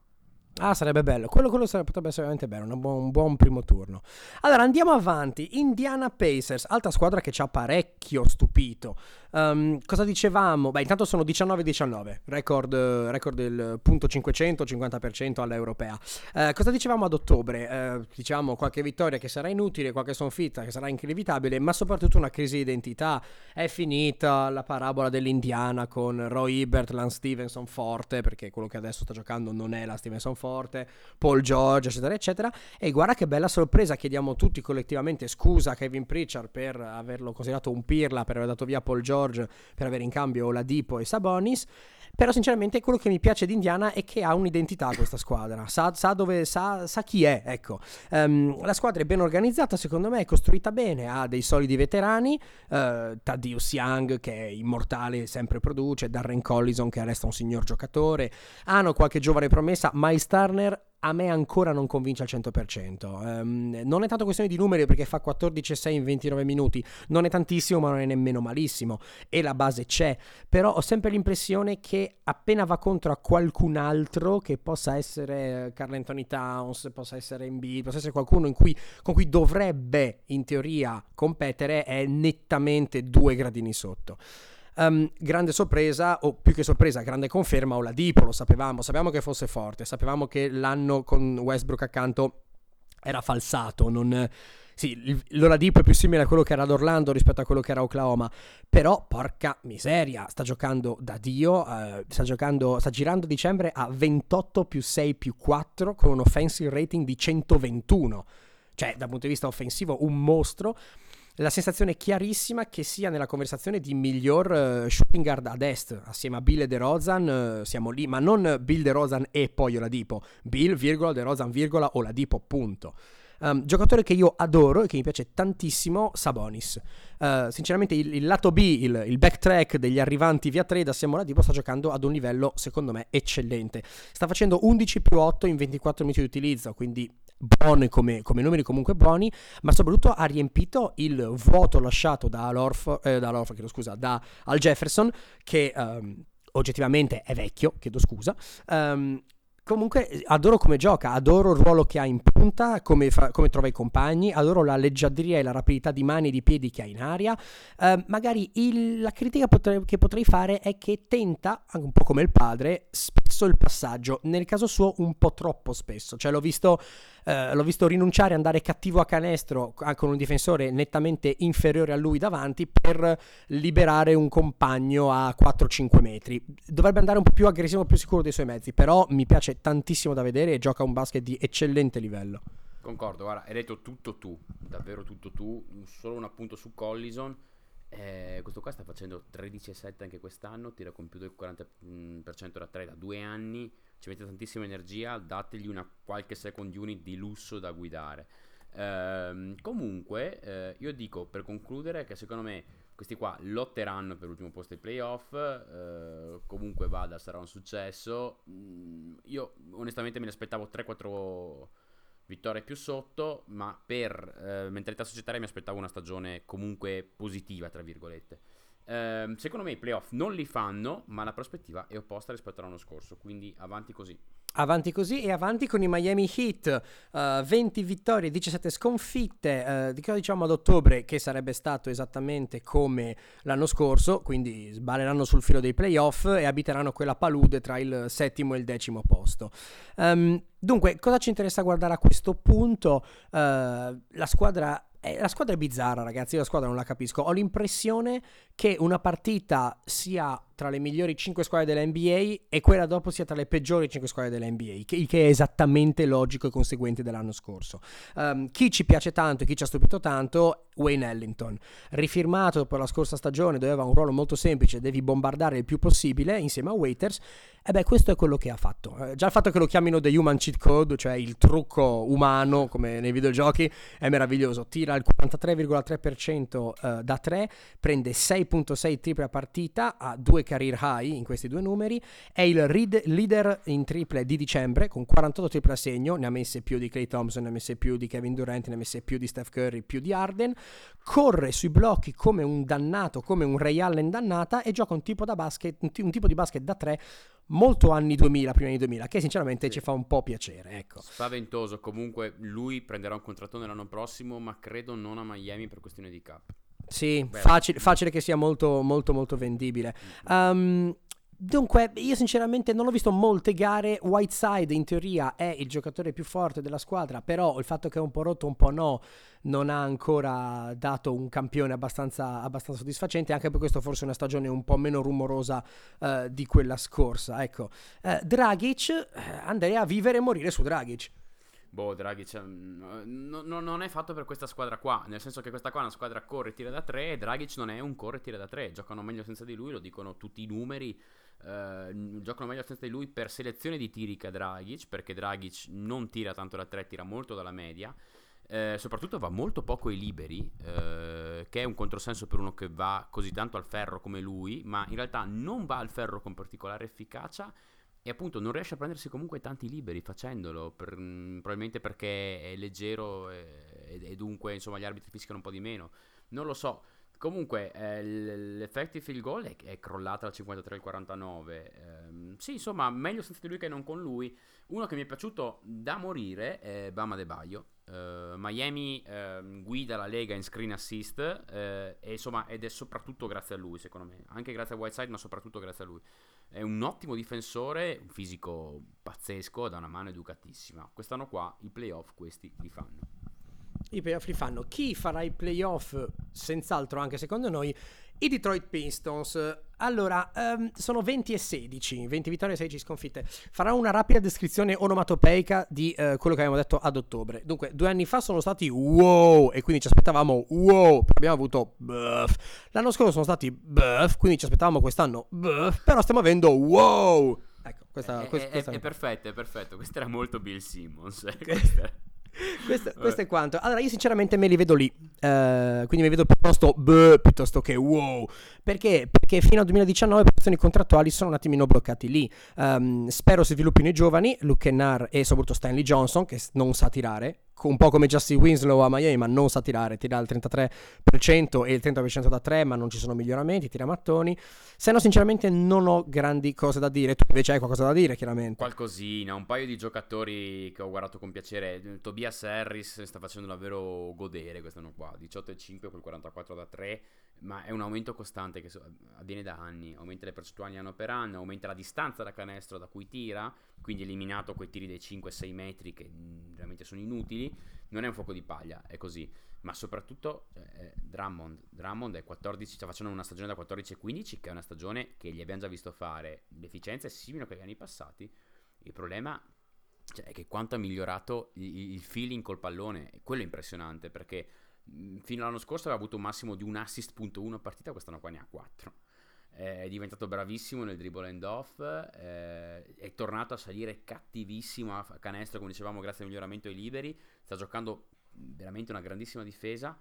Ah, sarebbe bello. Quello, quello sarebbe, potrebbe essere veramente bello. Un buon, un buon, primo turno. Allora, andiamo avanti. Indiana Pacers, altra squadra che ci ha parecchio stupito. Um, cosa dicevamo? Beh, intanto sono 19-19, record, record del punto 500, 50% all'europea. Uh, cosa dicevamo ad ottobre? Uh, diciamo qualche vittoria che sarà inutile, qualche sconfitta che sarà inevitabile, ma soprattutto una crisi di identità. È finita la parabola dell'Indiana con Roy Ebert, Lance Stevenson forte, perché quello che adesso sta giocando non è la Stevenson forte, Paul George, eccetera, eccetera. E guarda che bella sorpresa, chiediamo tutti collettivamente scusa a Kevin Pritchard per averlo considerato un pirla, per aver dato via Paul George per avere in cambio Oladipo e Sabonis. Però sinceramente quello che mi piace di Indiana è che ha un'identità questa squadra, sa, sa dove, sa, sa, chi è, ecco. Um, la squadra è ben organizzata, secondo me è costruita bene, ha dei solidi veterani, uh, Thaddeus Young che è immortale, sempre produce, Darren Collison che resta un signor giocatore, hanno qualche giovane promessa, Miles Turner a me ancora non convince al 100%. Um, ehm, non è tanto questione di numeri perché fa 14-6 in 29 minuti, non è tantissimo ma non è nemmeno malissimo e la base c'è, però ho sempre l'impressione che appena va contro a qualcun altro che possa essere Carl Anthony Towns, possa essere Embiid, possa essere qualcuno cui, con cui dovrebbe in teoria competere è nettamente due gradini sotto. Um, grande sorpresa, o più che sorpresa, grande conferma, o la Dipo, lo sapevamo, sapevamo che fosse forte, sapevamo che l'anno con Westbrook accanto era falsato, non... Sì, l'Oladipo è più simile a quello che era ad Orlando rispetto a quello che era a Oklahoma, però porca miseria, sta giocando da Dio, uh, sta, giocando, sta girando dicembre a 28 più 6 più 4 con un offensive rating di 121, cioè dal punto di vista offensivo un mostro la sensazione chiarissima che sia nella conversazione di miglior uh, shooting guard ad est, assieme a Bill e De Rozan, uh, siamo lì, ma non Bill De Rozan e poi Oladipo, Bill, virgola, De Rozan, virgola, Oladipo, punto. Um, giocatore che io adoro e che mi piace tantissimo, Sabonis. Uh, sinceramente il, il, lato B, il, il, backtrack degli arrivanti via trade assieme a Oladipo sta giocando ad un livello secondo me eccellente. Sta facendo 11 più 8 in 24 minuti di utilizzo, quindi buoni come, come, numeri comunque buoni, ma soprattutto ha riempito il vuoto lasciato da Alorf, eh, da, Alorf, scusa, da Al Jefferson, che um, oggettivamente è vecchio, chiedo scusa, um, Comunque adoro come gioca, adoro il ruolo che ha in punta, come, fa, come trova i compagni, adoro la leggiadria e la rapidità di mani e di piedi che ha in aria. Uh, magari il, la critica potre, che potrei fare è che tenta, un po' come il padre, spesso il passaggio, nel caso suo un po' troppo spesso. Cioè l'ho visto eh, l'ho visto rinunciare, andare cattivo a canestro con un difensore nettamente inferiore a lui davanti per liberare un compagno a 4-5 metri. Dovrebbe andare un po' più aggressivo, più sicuro dei suoi mezzi, però mi piace tantissimo da vedere e gioca un basket di eccellente livello. Concordo, guarda, hai detto tutto tu, davvero tutto tu, solo un appunto su Collison. Eh, questo qua sta facendo 13,7 anche quest'anno, tira con più del 40% da 3 da due anni, ci mette tantissima energia, dategli una qualche second unit di lusso da guidare. Eh, comunque, eh, io dico per concludere che secondo me questi qua lotteranno per l'ultimo posto ai playoff. Eh, comunque vada, sarà un successo. Mm, io onestamente me ne aspettavo 3-4 vittorie più sotto, ma per eh, mentalità societaria mi aspettavo una stagione comunque positiva, tra virgolette. Eh, secondo me i playoff non li fanno, ma la prospettiva è opposta rispetto all'anno scorso, quindi avanti così. Avanti così e avanti con i Miami Heat, uh, eh, 20 vittorie, 17 sconfitte, uh, di cosa diciamo ad ottobre che sarebbe stato esattamente come l'anno scorso, quindi sballeranno sul filo dei playoff e abiteranno quella palude tra il settimo e il decimo posto. Um, dunque, cosa ci interessa guardare a questo punto? Uh, la squadra eh, la squadra è bizzarra, ragazzi. Io la squadra non la capisco. Ho l'impressione che una partita sia tra le migliori 5 squadre della NBA e quella dopo sia tra le peggiori 5 squadre della NBA, che, che è esattamente logico e conseguente dell'anno scorso. Um, chi ci piace tanto e chi ci ha stupito tanto, Wayne Ellington. Rifirmato per la scorsa stagione, dove aveva un ruolo molto semplice, devi bombardare il più possibile insieme a Waiters. E beh, questo è quello che ha fatto. Eh, già il fatto che lo chiamino The Human Cheat Code, cioè il trucco umano, come nei videogiochi, è meraviglioso. Tira il 43,3% eh, da 3, prende 6,6 triple a partita, ha due career high in questi due numeri, è il read- leader in triple di dicembre con 48 triple a segno, ne ha messe più di Clay Thompson, ne ha messe più di Kevin Durant, ne ha messe più di Steph Curry, più di Arden, corre sui blocchi come un dannato, come un Ray Allen dannata e gioca un tipo, basket, un, t- un tipo di basket da 3 molto anni 2000, prima anni 2000, che sinceramente sì. ci fa un po' piacere. Ecco. Spaventoso, comunque lui prenderà un contratto l'anno prossimo, ma credo non a Miami per questione di cap. Sì, facile, facile, che sia molto, molto, molto vendibile. Um, Dunque, io sinceramente non ho visto molte gare. Whiteside in teoria è il giocatore più forte della squadra, però il fatto che è un po' rotto, un po' no, non ha ancora dato un campione abbastanza, abbastanza soddisfacente. Anche per questo, forse una stagione un po' meno rumorosa uh, di quella scorsa. Ecco, uh, Dragic, uh, andrei a vivere e morire su Dragic. Boh, Dragic no, no, non è fatto per questa squadra qua, nel senso che questa qua è una squadra corre e tira da 3 e Dragic non è un corre e tira da 3, giocano meglio senza di lui, lo dicono tutti i numeri, eh, giocano meglio senza di lui per selezione di tiri che Dragic, perché Dragic non tira tanto da 3, tira molto dalla media. Eh, soprattutto va molto poco ai liberi, eh, che è un controsenso per uno che va così tanto al ferro come lui, ma in realtà non va al ferro con particolare efficacia e appunto non riesce a prendersi comunque tanti liberi facendolo, per, probabilmente perché è leggero e, e, dunque insomma gli arbitri fischiano un po' di meno. Non lo so. Comunque, eh, l'effective field goal è, è crollata dal 53 al 49. Eh, sì, insomma, meglio senza di lui che non con lui. Uno che mi è piaciuto da morire è Bama De Baio. Uh, Miami uh, guida la Lega in screen assist uh, e, insomma, ed è soprattutto grazie a lui, secondo me. Anche grazie a Whiteside, ma soprattutto grazie a lui. È un ottimo difensore, un fisico pazzesco, da una mano educatissima. Quest'anno qua i playoff questi li fanno i playoff li fanno. Chi farà i playoff, senz'altro anche secondo noi, i Detroit Pistons. Allora, um, sono 20 e 16, 20 vittorie e 16 sconfitte. Farò una rapida descrizione onomatopeica di uh, quello che abbiamo detto ad ottobre. Dunque, due anni fa sono stati wow, e quindi ci aspettavamo wow, abbiamo avuto buff. L'anno scorso sono stati buff, quindi ci aspettavamo quest'anno buff, però stiamo avendo wow. Ecco, questa, è, questa, è, questa è, è perfetto, è perfetto. Questo era molto Bill Simmons. Eh. Questo, questo, è quanto. Allora, io sinceramente me li vedo lì. Uh, quindi mi vedo piuttosto beh, piuttosto che wow. Perché? Perché fino al 2019 le posizioni contrattuali sono un attimino bloccati lì. Um, spero si sviluppino i giovani, Luke Kennard e soprattutto Stanley Johnson, che non sa tirare un po' come Justin Winslow a Miami, ma non sa tirare, tira il 33% e il 30% da 3, ma non ci sono miglioramenti, tira mattoni. Se no, sinceramente, non ho grandi cose da dire. Tu invece hai qualcosa da dire, chiaramente. Qualcosina, un paio di giocatori che ho guardato con piacere. Tobias Harris sta facendo davvero godere quest'anno qua, 18,5 col 44 da 3 ma è un aumento costante che avviene da anni, aumenta le percentuali anno per anno, aumenta la distanza da canestro da cui tira, quindi eliminato quei tiri dei 5-6 metri che veramente sono inutili, non è un fuoco di paglia, è così, ma soprattutto eh, Drummond, Drummond è 14, sta facendo una stagione da 14 15 che è una stagione che gli abbiamo già visto fare, l'efficienza è simile a quegli anni passati, il problema cioè, che quanto ha migliorato il feeling col pallone. Quello è impressionante perché fino all'anno scorso aveva avuto un massimo di un assist punto uno a partita, quest'anno qua ne ha 4. Eh, è diventato bravissimo nel dribble and off, eh, è tornato a salire cattivissimo a canestro, come dicevamo, grazie al miglioramento ai liberi, sta giocando veramente una grandissima difesa.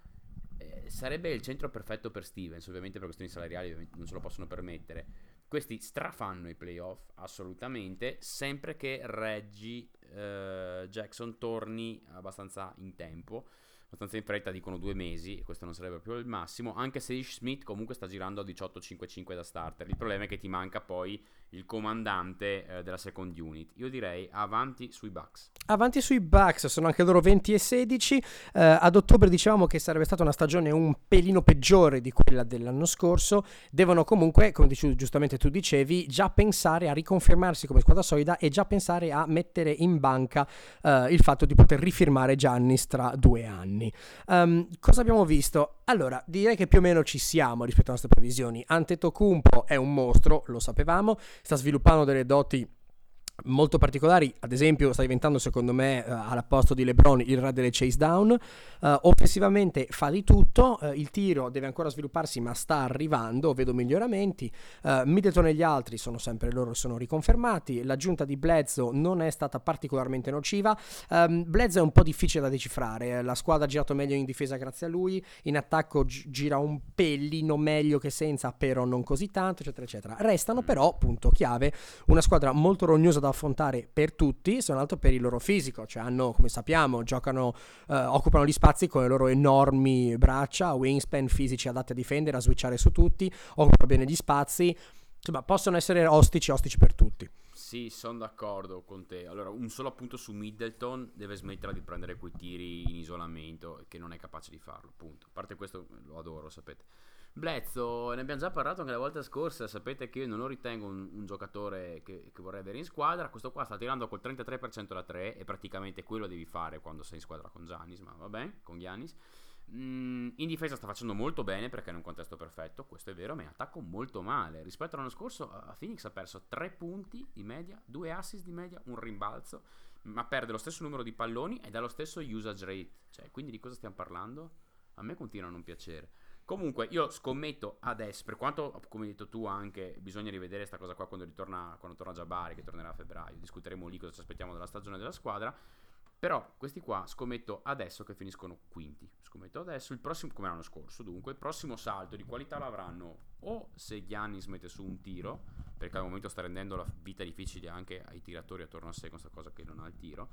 Eh, sarebbe il centro perfetto per Stevens, ovviamente per questioni salariali non se lo possono permettere. Questi strafanno i playoff assolutamente, sempre che Reggie eh, Jackson torni abbastanza in tempo abbastanza in fretta, dicono due mesi, questo non sarebbe più il massimo, anche se Smith comunque sta girando a 18-5-5 da starter. Il problema è che ti manca poi il comandante eh, della second unit. Io direi avanti sui Bucks. Avanti sui Bucks, sono anche loro 20 e 16. Eh, ad ottobre dicevamo che sarebbe stata una stagione un pelino peggiore di quella dell'anno scorso. Devono comunque, come dici, giustamente tu dicevi, già pensare a riconfermarsi come squadra solida e già pensare a mettere in banca eh, il fatto di poter rifirmare Giannis tra due anni. Um, cosa abbiamo visto? Allora, direi che più o meno ci siamo rispetto alle nostre previsioni. Antetokounmpo è un mostro, lo sapevamo sta sviluppando delle doti molto particolari, ad esempio sta diventando secondo me uh, al posto di LeBron il re delle chase down, uh, offensivamente fa di tutto, uh, il tiro deve ancora svilupparsi ma sta arrivando, vedo miglioramenti, Middleton e gli altri sono sempre loro, sono riconfermati, l'aggiunta di Bledsoe non è stata particolarmente nociva, um, Bledsoe è un po' difficile da decifrare, la squadra ha girato meglio in difesa grazie a lui, in attacco gi- gira un pellino meglio che senza, però non così tanto, eccetera eccetera. Restano però, punto chiave, una squadra molto rognosa da da affrontare per tutti, se non altro per il loro fisico, cioè hanno, come sappiamo, giocano, eh, occupano gli spazi con le loro enormi braccia, wingspan fisici adatti a difendere, a switchare su tutti, occupano bene gli spazi, insomma possono essere ostici, ostici per tutti. Sì, sono d'accordo con te. Allora, un solo appunto su Middleton deve smettere di prendere quei tiri in isolamento, che non è capace di farlo, appunto. A parte questo lo adoro, sapete. Blezzo, ne abbiamo già parlato anche la volta scorsa, sapete che io non lo ritengo un, un giocatore che, che, vorrei avere in squadra, questo qua sta tirando col 33% da 3 e praticamente quello devi fare quando sei in squadra con Giannis, ma vabbè, con Giannis. Mm, in difesa sta facendo molto bene perché è in un contesto perfetto, questo è vero, ma in attacco molto male. Rispetto all'anno scorso, Phoenix ha perso 3 punti di media, 2 assist di media, un rimbalzo, ma perde lo stesso numero di palloni ed ha lo stesso usage rate. Cioè, quindi di cosa stiamo parlando? A me continua a non piacere. Comunque, io scommetto adesso, per quanto, come hai detto tu, anche bisogna rivedere questa cosa qua quando ritorna, quando torna Jabari, che tornerà a febbraio. Discuteremo lì cosa ci aspettiamo dalla stagione della squadra. Però questi qua scommetto adesso che finiscono quinti. Scommetto adesso, il prossimo, come l'anno scorso, dunque, il prossimo salto di qualità l'avranno o se Giannis mette su un tiro, perché al momento sta rendendo la vita difficile anche ai tiratori attorno a sé con questa cosa che non ha il tiro,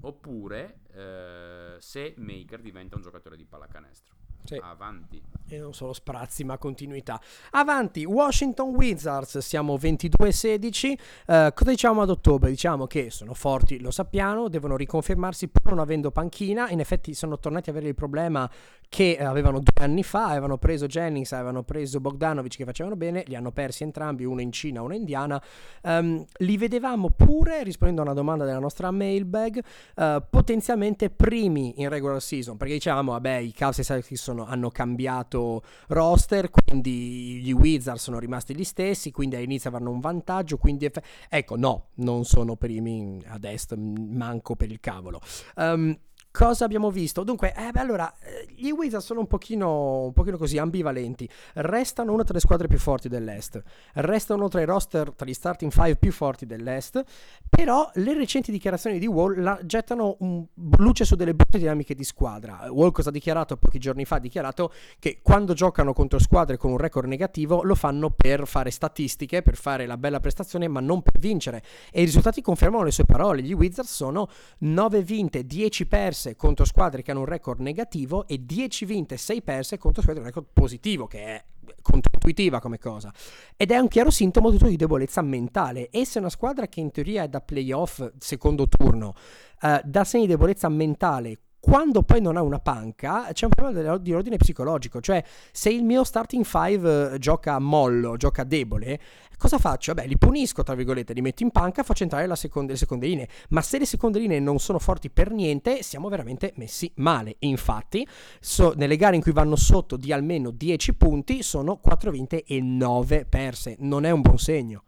oppure eh, se Maker diventa un giocatore di pallacanestro. Sì. Avanti. E non solo sprazzi, ma continuità. Avanti, Washington Wizards, siamo 22-16. Uh, cosa diciamo ad ottobre? Diciamo che sono forti, lo sappiamo, devono riconfermarsi pur non avendo panchina. In effetti sono tornati a avere il problema che avevano due anni fa, avevano preso Jennings, avevano preso Bogdanovic che facevano bene, li hanno persi entrambi, uno in Cina, uno in Indiana. Um, li vedevamo pure, rispondendo a una domanda della nostra mailbag, uh, potenzialmente primi in regular season, perché dicevamo, vabbè, i Cavs e i Celtics sono, hanno cambiato roster, quindi gli Wizards sono rimasti gli stessi, quindi all'inizio avranno un vantaggio, quindi eff- ecco, no, non sono primi ad est, manco per il cavolo. Um, Cosa abbiamo visto? Dunque, eh, beh, allora, eh, gli Wizards sono un pochino, un pochino, così ambivalenti. Restano una tra le squadre più forti dell'Est. Restano tra i roster, tra gli starting five più forti dell'Est. Però le recenti dichiarazioni di Wall la, gettano un luce su delle brutte dinamiche di squadra. Wall cosa ha dichiarato pochi giorni fa? Ha dichiarato che quando giocano contro squadre con un record negativo lo fanno per fare statistiche, per fare la bella prestazione, ma non per vincere. E i risultati confermano le sue parole. Gli Wizards sono 9 vinte, 10 perse perse contro squadre che hanno un record negativo e 10 vinte, 6 perse contro squadre che hanno un record positivo, che è controintuitiva come cosa. Ed è un chiaro sintomo tutto di debolezza mentale. E se una squadra che in teoria è da playoff secondo turno uh, dà segni di debolezza mentale quando poi non ha una panca c'è un problema di ordine psicologico, cioè se il mio starting five gioca mollo, gioca debole, cosa faccio? Beh, li punisco, tra virgolette, li metto in panca, faccio entrare seconda, le seconde linee, ma se le seconde linee non sono forti per niente, siamo veramente messi male. Infatti, so, nelle gare in cui vanno sotto di almeno 10 punti sono 4 vinte e 9 perse, non è un buon segno.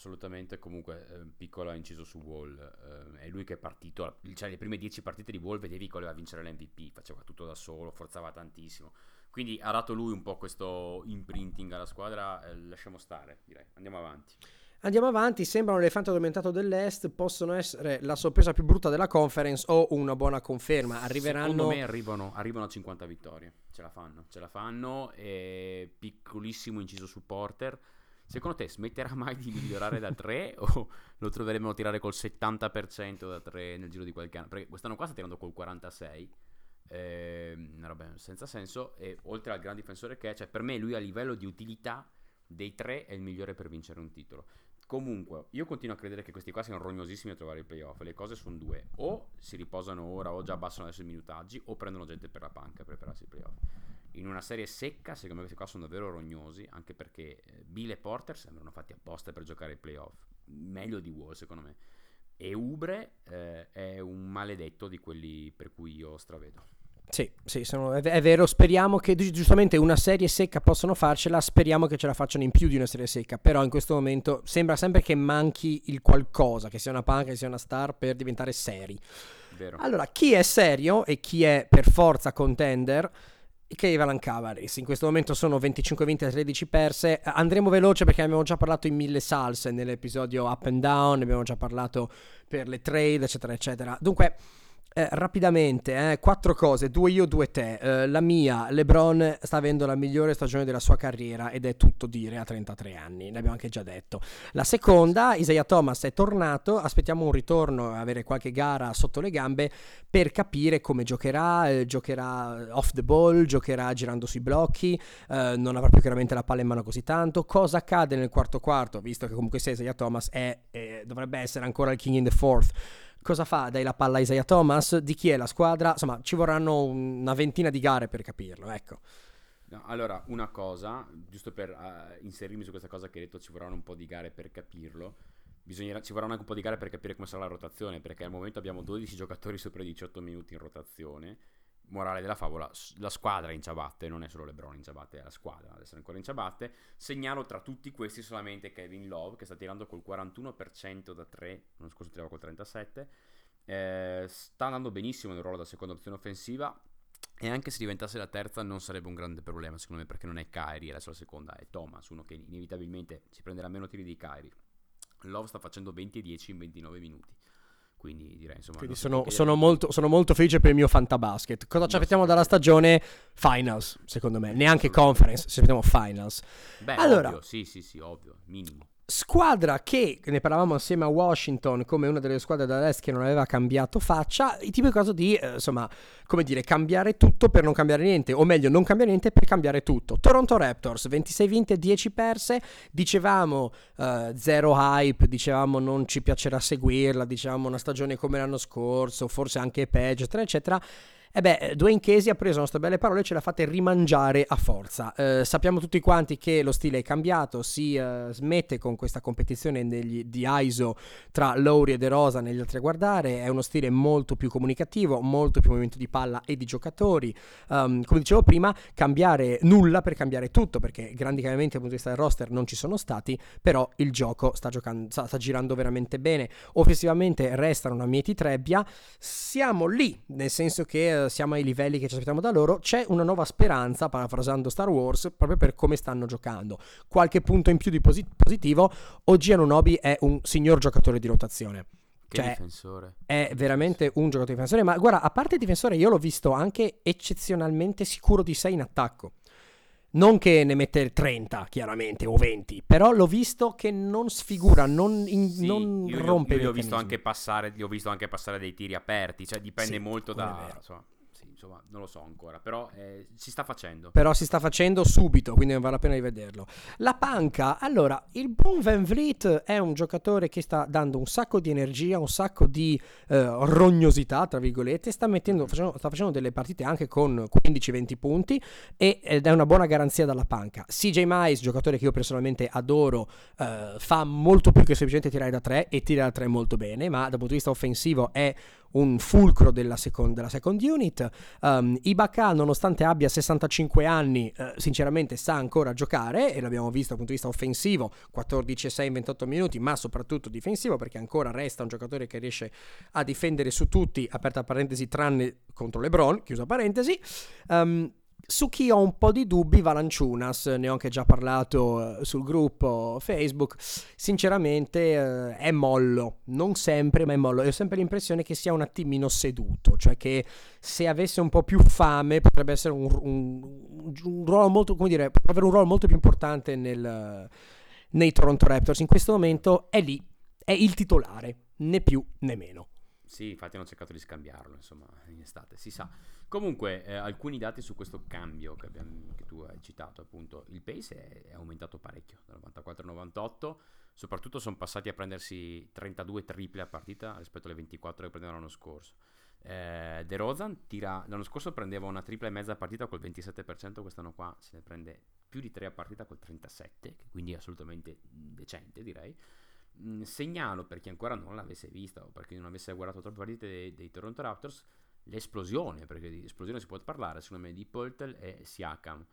Assolutamente. Comunque, eh, piccolo ha inciso su Wall. Eh, è lui che è partito. Cioè, le prime dieci partite di Wall vedevi che voleva vincere l'MVP. Faceva tutto da solo, forzava tantissimo. Quindi ha dato lui un po' questo imprinting alla squadra. Eh, lasciamo stare, direi. Andiamo avanti. Andiamo avanti, sembra un elefante addormentato dell'Est, possono essere la sorpresa più brutta della conference o una buona conferma. Arriveranno... Secondo me arrivano, arrivano a 50 vittorie, ce la fanno, ce la fanno, e piccolissimo inciso su Porter. Secondo te smetterà mai di migliorare da 3 o lo troveremo a tirare col 70% da 3 nel giro di qualche anno? Perché quest'anno qua sta tirando col 46, eh, roba senza senso, e oltre al gran difensore che è, cioè per me lui a livello di utilità dei tre è il migliore per vincere un titolo. Comunque, io continuo a credere che questi qua siano rognosissimi a trovare il playoff. Le cose sono due: o si riposano ora, o già abbassano adesso i minutaggi, o prendono gente per la panca per prepararsi il playoff. In una serie secca, secondo me questi qua sono davvero rognosi, anche perché eh, Bill e Porter sembrano fatti apposta per giocare il playoff. Meglio di Wall, secondo me. E Ubre eh, è un maledetto di quelli per cui io stravedo. Sì, sì sono, è, è, vero, speriamo che giustamente una serie secca possono farcela, speriamo che ce la facciano in più di una serie secca, però in questo momento sembra sempre che manchi il qualcosa, che sia una panca, che sia una star per diventare seri. Vero. Allora, chi è serio e chi è per forza contender? Cleveland Cavaliers in questo momento sono 25 vinte e 13 perse. Andremo veloce perché abbiamo già parlato in mille salse nell'episodio up and down abbiamo già parlato per le trade eccetera eccetera. Dunque eh, rapidamente, eh, quattro cose, due io, due te. Eh, la mia, LeBron sta avendo la migliore stagione della sua carriera ed è tutto dire a 33 anni, l'abbiamo anche già detto. La seconda, Isaiah Thomas è tornato, aspettiamo un ritorno, avere qualche gara sotto le gambe per capire come giocherà, eh, giocherà off the ball, giocherà girando sui blocchi, eh, non avrà più chiaramente la palla in mano così tanto. Cosa accade nel quarto quarto, visto che comunque se Isaiah Thomas è, dovrebbe essere ancora il king in the fourth Cosa fa? Dai la palla a Isaiah Thomas? Di chi è la squadra? Insomma, ci vorranno una ventina di gare per capirlo, ecco. No, allora, una cosa, giusto per uh, inserirmi su questa cosa che hai detto, ci vorranno un po' di gare per capirlo. Bisognerà, ci vorranno anche un po' di gare per capire come sarà la rotazione, perché al momento abbiamo 12 giocatori sopra i 18 minuti in rotazione morale della favola, la squadra in ciabatte, non è solo LeBron in ciabatte, è la squadra ad essere ancora in ciabatte. Segnalo tra tutti questi solamente Kevin Love che sta tirando col 41% da 3, l'anno scorso tirava col 37%, eh, sta andando benissimo nel ruolo da seconda opzione offensiva e anche se diventasse la terza non sarebbe un grande problema secondo me perché non è Kyrie, adesso la seconda è Thomas, uno che inevitabilmente si prenderà meno tiri di Kyrie. Love sta facendo 20 e 10 in 29 minuti. Quindi direi insomma. Quindi sono, sono, molto, sono, molto, felice per il mio fantabasket. Cosa ci aspettiamo dalla stagione? Finals, secondo me. Neanche conference, ci aspettiamo finals. Beh, allora, ovvio, sì, sì, sì, ovvio, minimo squadra che ne parlavamo assieme a Washington come una delle squadre dall'est che non aveva cambiato faccia, il tipo di cosa di eh, insomma, come dire, cambiare tutto per non cambiare niente, o meglio, non cambiare niente per cambiare tutto. Toronto Raptors, 26 vinte, 10 perse, dicevamo uh, zero hype, dicevamo non ci piacerà seguirla, dicevamo una stagione come l'anno scorso, forse anche peggio, eccetera, eccetera. E beh, Dwayne Casey ha preso le nostre belle parole e ce le ha fatte rimangiare a forza. Eh, sappiamo tutti quanti che lo stile è cambiato, si uh, smette con questa competizione degli, di ISO tra Lowry e De Rosa negli altri a guardare, è uno stile molto più comunicativo, molto più movimento di palla e di giocatori. Um, come dicevo prima, cambiare nulla per cambiare tutto, perché grandi cambiamenti dal punto di vista del roster non ci sono stati, però il gioco sta, giocando, sta, sta girando veramente bene. Offensivamente restano una mieti trebbia, siamo lì, nel senso che siamo ai livelli che ci aspettiamo da loro, c'è una nuova speranza, parafrasando Star Wars, proprio per come stanno giocando. Qualche punto in più di posit- positivo, oggi Anunobi è un signor giocatore di rotazione. Che cioè, difensore. È veramente un giocatore difensore, ma guarda, a parte difensore, io l'ho visto anche eccezionalmente sicuro di sé in attacco. Non che ne mette 30, chiaramente, o 20, però l'ho visto che non sfigura, non, in, sì, non io, rompe. Io, io ho visto anche passare, ho visto anche passare dei tiri aperti, cioè dipende sì, molto da... Insomma, insomma, non lo so ancora, però eh, si sta facendo. Però si sta facendo subito, quindi vale la pena di vederlo. La panca, allora, il buon Van Vliet è un giocatore che sta dando un sacco di energia, un sacco di eh, rognosità, tra virgolette, sta, mettendo, facendo, sta facendo delle partite anche con 15-20 punti e, ed è una buona garanzia dalla panca. CJ Mice, giocatore che io personalmente adoro, eh, fa molto più che semplicemente tirare da 3 e tira da 3 molto bene, ma dal punto di vista offensivo è un fulcro della second, della second unit. Um, Ibaka, nonostante abbia 65 anni, uh, sinceramente sa ancora giocare e l'abbiamo visto dal punto di vista offensivo, 14-6 in 28 minuti, ma soprattutto difensivo perché ancora resta un giocatore che riesce a difendere su tutti, aperta parentesi, tranne contro LeBron, chiusa parentesi. Um, su chi ho un po' di dubbi, Valanciunas, ne ho anche già parlato eh, sul gruppo Facebook, sinceramente eh, è mollo, non sempre, ma è mollo. E ho sempre l'impressione che sia un attimino seduto, cioè che se avesse un po' più fame potrebbe essere un, un, un ruolo molto, come dire, avere un ruolo molto più importante nel, nei Toronto Raptors. In questo momento è lì, è il titolare, né più né meno. Sì, infatti hanno cercato di scambiarlo, insomma, in estate, si sa. Comunque, eh, alcuni dati su questo cambio che, abbiamo, che, tu hai citato, appunto, il pace è, è aumentato parecchio, dal 94 al 98, soprattutto sono passati a prendersi 32 triple a partita rispetto alle 24 che prendevano l'anno scorso. Eh, De Rozan tira, l'anno scorso prendeva una tripla e mezza a partita col 27%, quest'anno qua se ne prende più di 3 a partita col 37%, quindi assolutamente decente direi. Segnalo per chi ancora non l'avesse vista o per chi non avesse guardato troppe partite dei, dei Toronto Raptors l'esplosione, perché di esplosione si può parlare, secondo me, di Poltel e Siakam.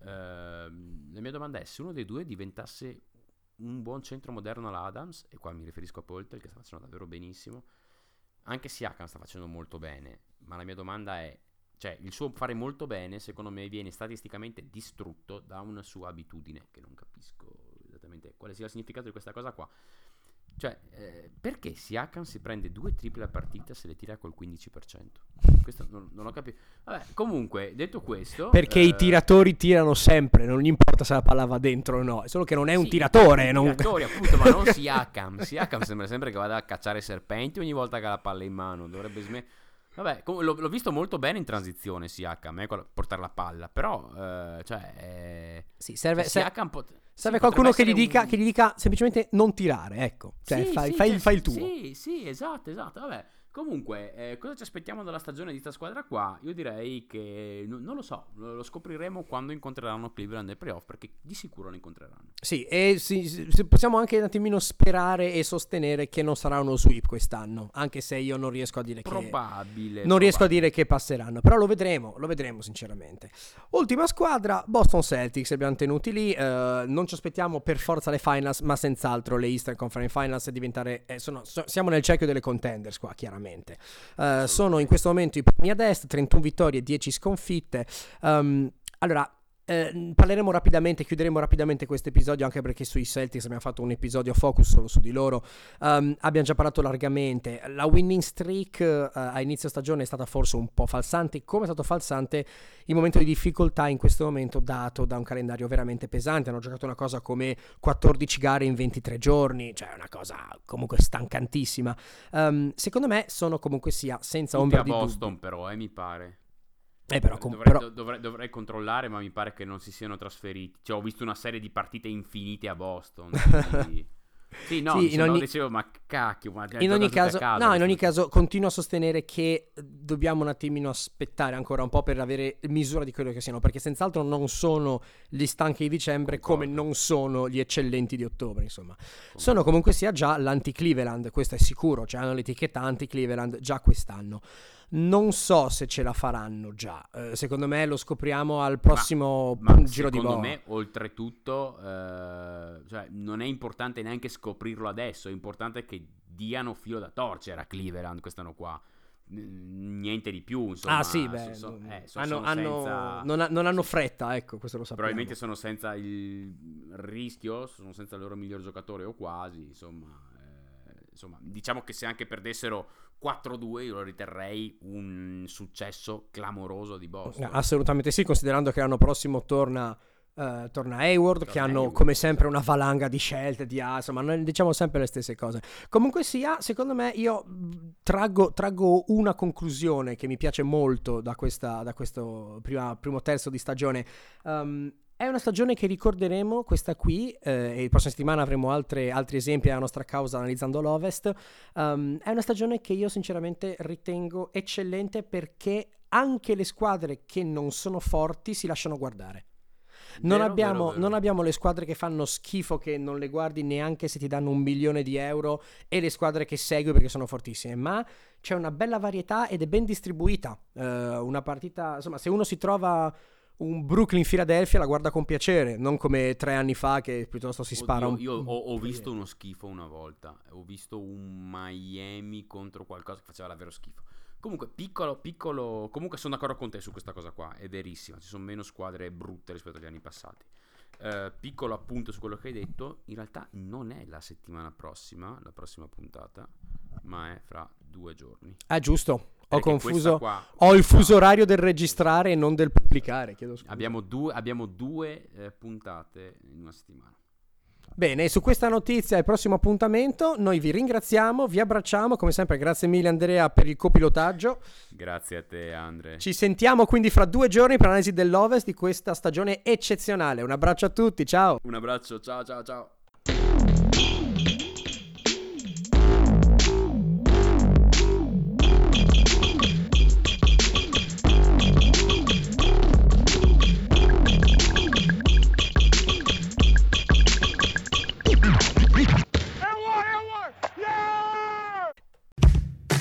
Uh, la mia domanda è se uno dei due diventasse un buon centro moderno all'Adams, e qua mi riferisco a Poltel che sta facendo davvero benissimo, anche Siakam sta facendo molto bene, ma la mia domanda è, cioè il suo fare molto bene secondo me viene statisticamente distrutto da una sua abitudine, che non capisco esattamente quale sia il significato di questa cosa qua. Cioè, eh, perché Siakam si prende due triple a partita se le tira col 15%? Questo non, non ho capito. Vabbè, comunque, detto questo... Perché eh, i tiratori tirano sempre, non gli importa se la palla va dentro o no, è solo che non è un sì, tiratore. Non... Tiratori, appunto, ma non Siakam. Siakam sembra sempre che vada a cacciare serpenti ogni volta che ha la palla in mano, dovrebbe smettere... Vabbè, com- l'ho, l'ho, visto molto bene in transizione Siakam, eh, portare la palla, però, eh, cioè... Eh, sì, serve... Cioè, Siakam pot- Serve sì, qualcuno che gli, dica, un... che gli, dica, semplicemente non tirare, ecco. Cioè, sì, fai, sì, fai, cioè, fai, il tuo. Sì, sì, esatto, esatto. Vabbè, Comunque, eh, cosa ci aspettiamo dalla stagione di questa squadra qua? Io direi che no, non lo so, lo, scopriremo quando incontreranno Cleveland nei playoff, perché di sicuro lo incontreranno. Sì, e sì, possiamo anche un attimino sperare e sostenere che non sarà uno sweep quest'anno, anche se io non riesco a dire probabile, che probabile. Non riesco a dire che passeranno, però lo vedremo, lo vedremo sinceramente. Ultima squadra, Boston Celtics, abbiamo tenuti lì, eh, non ci aspettiamo per forza le finals, ma senz'altro le Eastern Conference Finals diventare eh, sono, so, siamo nel cerchio delle contenders qua, chiaramente chiaramente. Uh, sono in questo momento i primi ad est, 31 vittorie, 10 sconfitte. Um, allora, eh, parleremo rapidamente, chiuderemo rapidamente questo episodio anche perché sui Celtics abbiamo fatto un episodio focus solo su di loro. Um, abbiamo già parlato largamente. La winning streak uh, a inizio stagione è stata forse un po' falsante, come è stato falsante il momento di difficoltà in questo momento dato da un calendario veramente pesante. Hanno giocato una cosa come 14 gare in 23 giorni, cioè una cosa comunque stancantissima. Um, secondo me sono comunque sia senza ombra di Boston dubbio. però, eh, mi pare. Eh, però, com- dovrei, però... Dovrei, dovrei, controllare, ma mi pare che non si siano trasferiti. Cioè, ho visto una serie di partite infinite a Boston. Quindi... sì, no, sì, in ogni... dicevo, ma cacchio, ma in ogni caso, casa, no, in ogni caso continuo a sostenere che dobbiamo un attimino aspettare ancora un po' per avere misura di quello che siano, perché senz'altro non sono gli stanchi di dicembre Concordo. come non sono gli eccellenti di ottobre, insomma. Concordo. Sono comunque sia già l'anti-Cleveland, questo è sicuro, cioè hanno l'etichetta anti-Cleveland già quest'anno. Non so se ce la faranno già. Eh, secondo me lo scopriamo al prossimo ma, ma giro di boa. Secondo me, oltretutto, eh, cioè, non è importante neanche scoprirlo adesso. È importante che diano filo da torcere a Cleveland quest'anno qua. Niente di più, insomma. Ah, sì, beh, so, so, eh, so, hanno, hanno, senza... non, ha, non, hanno fretta, ecco, questo lo sappiamo. Probabilmente sono senza il rischio, sono senza il loro miglior giocatore o quasi, insomma. Eh, insomma, diciamo che se anche perdessero 4-2 io lo riterrei un successo clamoroso di Boston. Assolutamente sì, considerando che l'anno prossimo torna, uh, torna Hayward, torna che hanno Hayward, come sempre una valanga di scelte, di ah, insomma, noi diciamo sempre le stesse cose. Comunque sia, secondo me io traggo, traggo una conclusione che mi piace molto da, questa, da questo prima, primo terzo di stagione. Um, è una stagione che ricorderemo, questa qui, eh, e la prossima settimana avremo altre, altri esempi alla nostra causa analizzando l'Ovest. Um, è una stagione che io sinceramente ritengo eccellente perché anche le squadre che non sono forti si lasciano guardare. Non, Vero, abbiamo, vero, vero. non abbiamo le squadre che fanno schifo, che non le guardi neanche se ti danno un milione di euro, e le squadre che segui perché sono fortissime. Ma c'è una bella varietà ed è ben distribuita. Eh, una partita, insomma, se uno si trova un Brooklyn-Philadelphia la guarda con piacere, non come tre anni fa che piuttosto si spara Oddio, un Io ho, ho visto uno schifo una volta. Ho visto un Miami contro qualcosa che faceva davvero schifo. Comunque, piccolo, piccolo. Comunque, sono d'accordo con te su questa cosa qua. È verissima. Ci sono meno squadre brutte rispetto agli anni passati. Eh, piccolo appunto su quello che hai detto. In realtà, non è la settimana prossima, la prossima puntata, ma è fra due giorni. Ah, giusto. Ho confuso. qua- Ho il fuso orario del registrare e non del pubblicare. Chiedo scusa. Abbiamo due, abbiamo due eh, puntate in una settimana. Bene, su questa notizia e prossimo appuntamento, noi vi ringraziamo, vi abbracciamo. Come sempre, grazie mille, Andrea, per il copilotaggio. Grazie a te, Andre. Ci sentiamo quindi fra due giorni per l'analisi dell'Ovest di questa stagione eccezionale. Un abbraccio a tutti, ciao. Un abbraccio, ciao, ciao, ciao.